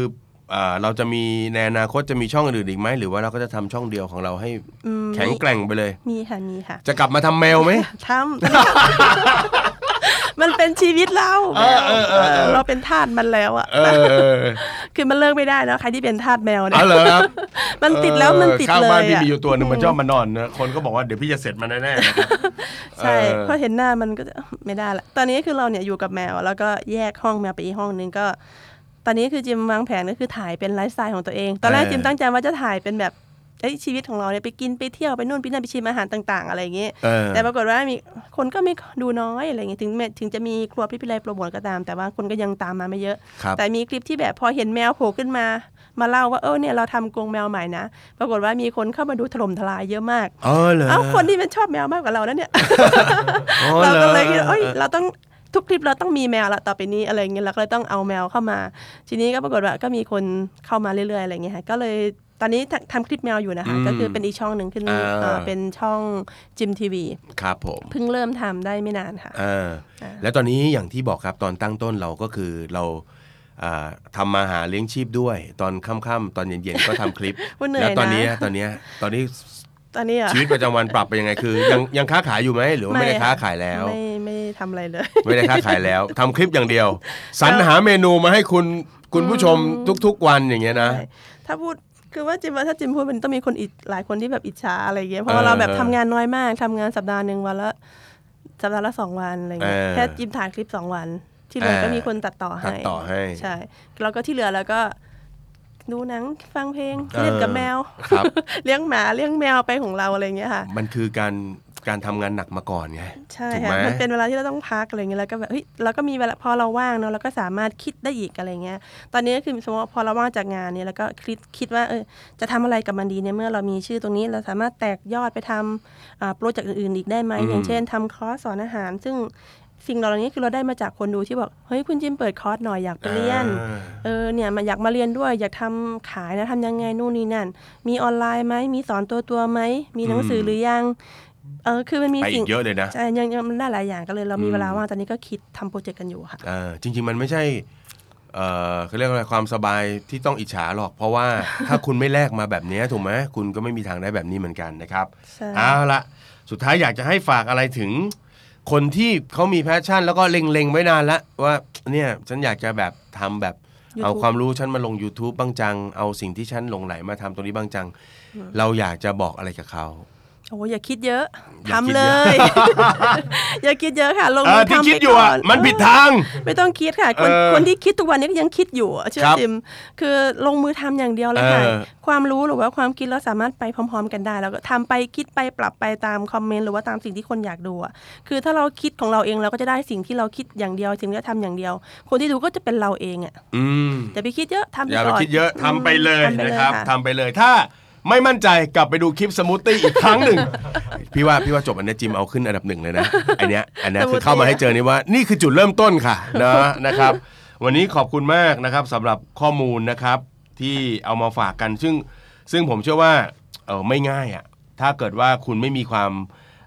อ่าเราจะมีในอนาคตจะมีช่องอื่นอีกไหมหรือว่าเราก็จะทำช่องเดียวของเราให้อืมแข็งแกร่งไปเลย มีค่ะมีค่ะ จะกลับมาทำแมวไหมทำ มันเป็นชีวิตเราเออเออเออเออเออเราเป็นทาสมันแล้วอะเออคือมันเลิกไม่ได้แล้วใครที่เป็นทาสแมวเนี่ยอ๋อเหรอครับมันติดแล้วมันติดข้างเลยบ้านพี่อะมีอยู่ตัวหนึ่งมันชอบมานอนนะคนก็บอกว่าเดี๋ยวพี่จะเสร็จมันแน่ๆนะครับใช่เออเพราะเห็นหน้ามันก็จะไม่ได้ละตอนนี้คือเราเนี่ยอยู่กับแมว แล้วก็แยกห้องแมวไปอีกห้องนึงก็ ตอนนี้คือจิมวางแผนก็คือถ่ายเป็นไลฟ์สไตล์ของตัวเอง ตอนแรกจิมตั้งใจว่าจะถ่ายเป็นแบบ เอ้ยชีวิตของเราเนี่ยไปกินไปเที่ยวไปนู่นไปนั่นไปชิมอาหารต่าง ๆ อะไรอย่างเงี้ยเออแต่ปรากฏว่ามีคนก็ไม่ดูน้อยอะไรเงี้ยถึงแม้ถึงจะมีครัวพิศพิไลโปรโมทก็ตาม แต่ว่าคนก็ยังตามมาไม่เยอะครับแต่มีคลิปที่แบบพอเห็นแมวโผล่ขึ้นมา มาเล่าว่าเออเนี่ยเราทำกรงแมวใหม่นะปรากฏว่ามีคนเข้ามาดูถล่มทลายเยอะมากอ๋อเหรอเอ้าคนที่มันชอบแมวมากกว่าเราแล้วเนี่ยอ๋อเราหรก็อเลยคิดว่าเอ้ยเราต้องทุกคลิปเราต้องมีแมวละต่อไปนี้อะไรเงี้ยเราก็เลยต้องเอาแมวเข้ามา ทีนี้ก็ปรากฏว่าก็มีคนเข้ามาเรื่อยๆอะไรเงี้ยค่ะก็เลย ตอนนี้ทำทำคลิปแมวอยู่นะคะอืมก็คือเป็นอีกช่องหนึ่งขึ้นอ่าเอ่อเป็นช่องจิมทีวีครับผมเพิ่งเริ่มทำได้ไม่นานค่ะอ่าแล้วตอนนี้อย่างที่บอกครับตอนตั้งต้นเราก็คือเราอ่าทำมาหาเลี้ยงชีพด้วย ตอนค่ำๆตอนเย็นๆก็ทำคลิปพูดเหนื่อยแล้วตอนนี้นะตอนเนี้ยตอนนี้ตอนนี้อะชีวิตประจำวันปรับไปยังไงคือ ยังยังค้าขายอยู่ไหมหรือว่าไม่ได้ไม่ค้าค่ะขายแล้ว ไม่ไม่ทำอะไรเลย ไม่ได้ค้าขายแล้วทำคลิปอย่างเดียวสรรหาเมนูมาให้คุณคุณผู้ชมทุกๆวันอย่างเงี้ยนะใช่ถ้าพูด คือว่าจิมว่าถ้าจิมพูดมันต้องมีคนอีกหลายคนที่แบบอิจฉาอะไรเงี้ยเพราะว่าเออเราแบบทำงานน้อยมากทำงานสัปดาห์หนึ่งวันละสัปดาห์ละสองวันอะไรเงี้ยเออแค่จิมถ่ายคลิปสองวัน ที่เหลือเออก็มีคนตัดต่อให้ตัดต่อให้ใช่แล้วก็ที่เหลือแล้วก็ดูหนังฟังเพลงเออเล่นกับแมวครับเลี้ยงหมาเลี้ยงแมวไปของเราอะไรเงี้ยค่ะ มันคือการ การทำงานหนักมาก่อนไงใช่ถูกค่ะไหมมันเป็นเวลาที่เราต้องพักอะไรเงี้ยแล้วก็แบบเฮ้ยเราก็มีเวลาพอเราว่างเนาะเราก็สามารถคิดได้อีกอะไรเงี้ยตอนนี้ก็คือสมมติว่าพอเราว่างจากงานเนี่ยแล้วก็คิดคิดว่าเออจะทำอะไรกับมันดีเนี่ยเมื่อเรามีชื่อตรงนี้เราสามารถแตกยอดไปทำอ่าโปรเจกต์อื่นๆอีกได้ไหมอืมอย่างเช่นทำคอร์สสอนอาหาร ซึ่งสิ่งเหล่านี้คือเราได้มาจากคนดูที่บอกเฮ้ยคุณจิมเปิดคอร์สหน่อยอยากไปเรียนอ่าเออเนี่ยมาอยากมาเรียนด้วย อยากทำขายนะทำยังไงนู่นนี่นั่น มีออนไลน์ไหมมีสอนตัวตัวๆไหมมีหนังสือหรือยัง เออคือมันมีสิ่งไปอีกเยอะเลยนะ ใช่ยังยังมันได้หลายอย่างก็เลยเรามีอืมเวลาว่างตอนนี้ก็คิดทำโปรเจกต์กันอยู่ค่ะ เออจริง ๆ มันไม่ใช่เออเขาเรียกว่าอะไรความสบายที่ต้องอิจฉาหรอก เพราะว่า ถ้าคุณไม่แลกมาแบบนี้ถูกไหมคุณก็ไม่มีทางได้แบบนี้เหมือนกันนะครับใช่ เอาละสุดท้ายอยากจะให้ฝากอะไรถึง คนที่เขามี passion แล้วก็เล็งๆไว้นานแล้วว่าเนี่ยฉันอยากจะแบบทำแบบ YouTube เอาความรู้ฉันมาลง YouTube บ้างจัง เอาสิ่งที่ฉันหลงไหลมาทำตรงนี้บ้างจัง เราอยากจะบอกอะไรกับเขา โอ้ยอย่าคิดเยอะอย่าทำคิดเลเยอะยอย่าคิดเยอะค่ะลงเอมืออที่ทำคิดไปอยู่ก่อะนมันผิดทาง ไม่ต้องคิดค่ะ คนเออคนที่คิดทุกวันนี้ก็ยังคิดอยู่อะเชื่อครับจิม คือลงมือทำอย่างเดียวเลยค่ะเออความรู้หรือว่าความคิดเราสามารถไปพร้อม ๆ กันได้ แล้วก็ทำไปคิดไปปรับไปตามคอมเมนต์หรือว่าตามสิ่งที่คนอยากดูอะคือถ้าเราคิดของเราเองเราก็จะได้สิ่งที่เราคิดอย่างเดียวสิ่งที่เราทำอย่างเดียว คนที่ดูก็จะเป็นเราเองอะอืมอย่าไปคิดเยอะทำไปอย่าไปก่อนคิดเยอะทำไปเลยทำไปนะครับค่ะทำไปเลยถ้า ไม่มั่นใจกลับไปดูคลิปสมูทตี้อีกครั้งหนึ่ง พี่ว่าพี่ว่าจบอันเนี้ยจิมเอาขึ้นอันดับหนึ่งเลยนะอันเนี้ยอันเนี้ยคือเข้ามาให้เจอนี่ว่านี่คือจุดเริ่มต้นค่ะนะนะครับ วันนี้ขอบคุณมากนะครับสำหรับข้อมูลนะครับที่เอามาฝากกัน ซึ่งซึ่งผมเชื่อว่าเออไม่ง่ายอะถ้าเกิดว่าคุณไม่มีความ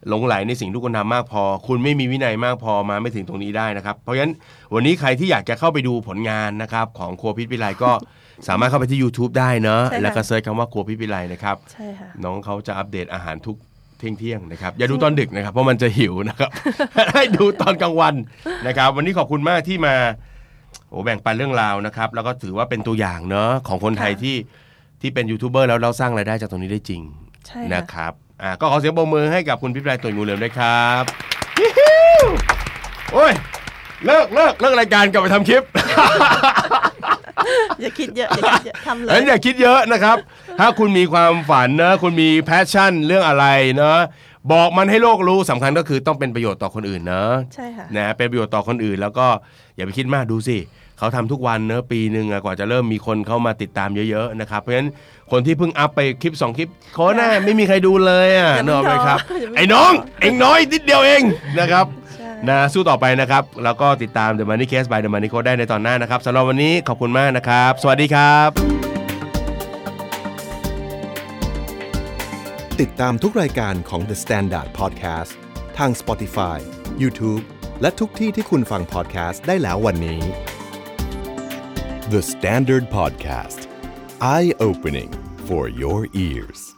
หลงไหลในสิ่งที่คุณทำมากพอ คุณไม่มีวินัยมากพอมาไม่ถึงตรงนี้ได้นะครับ เพราะฉะนั้นวันนี้ใครที่อยากจะเข้าไปดูผลงานนะครับของครัวพิษวิไลก็ สามารถเข้าไปที่ YouTube ได้เนอะใช่ค่ะ แล้วก็เซิร์ชคำว่าครัวพิษวิไลนะครับ ใช่ค่ะ น้องเขาจะอัปเดตอาหารทุกเที่ยงเที่ยงๆนะครับ อย่าดูตอนดึกนะครับ เพราะมันจะหิวนะครับ ให้ดูตอนกลางวันนะครับ วันนี้ขอบคุณมากที่มาโอ้แบ่งปันเรื่องราวนะครับ แล้วก็ถือว่าเป็นตัวอย่างเนอะของคนไทยค่ะ ที่ที่เป็นยูทูบเบอร์แล้วเราสร้างรายได้จากตรงนี้ได้จริงใช่นะค่ะครับอ่าก็ขอเสียงปรบมือให้กับคุณพิศพิไลตัวงูเหลือมด้วยครับฮิ้วโอ้ยเลิกเลิกเลิกรายการกลับไปทำคลิป อย่าคิดเยอะอย่าคิดเยอะทำเลเอ้ยยอย่าคิดเยอะนะครับ ถ้าคุณมีความฝันนะคุณมี passion เรื่องอะไรเนาะบอกมันให้โลกรู้สำคัญก็คือต้องเป็นประโยชน์ต่อคนอื่นเนอะใช่ค่ะนะเป็นประโยชน์ต่อคนอื่น แล้วก็อย่าไปคิดมากดูสิเขาทำทุกวันเนอะปีหนึ่งอะกว่าจะเริ่มมีคนเข้ามาติดตามเยอะๆนะครับเพราะฉะนั้นคนที่เพิ่งอัพไปคลิป 2 คลิปโคน่าไม่มีใครดูเลยอะอย่าเนเพิ่กงอะไหมครับท้ออย่าเพิ่งไอ้น้องท้อเอ็งน้อยนิดเดียวเองนะครับใช่ นะสู้ต่อไปนะครับ แล้วก็ติดตาม The Money Case by The Money Code ได้ในตอนหน้านะครับสำหรับวันนี้ขอบคุณมากนะครับ สวัสดีครับ ติดตามทุกรายการของ The Standard Podcast ทาง Spotify, YouTube และทุกที่ที่คุณฟัง podcast ได้แล้ววันนี้ The Standard Podcast Eye Opening for your ears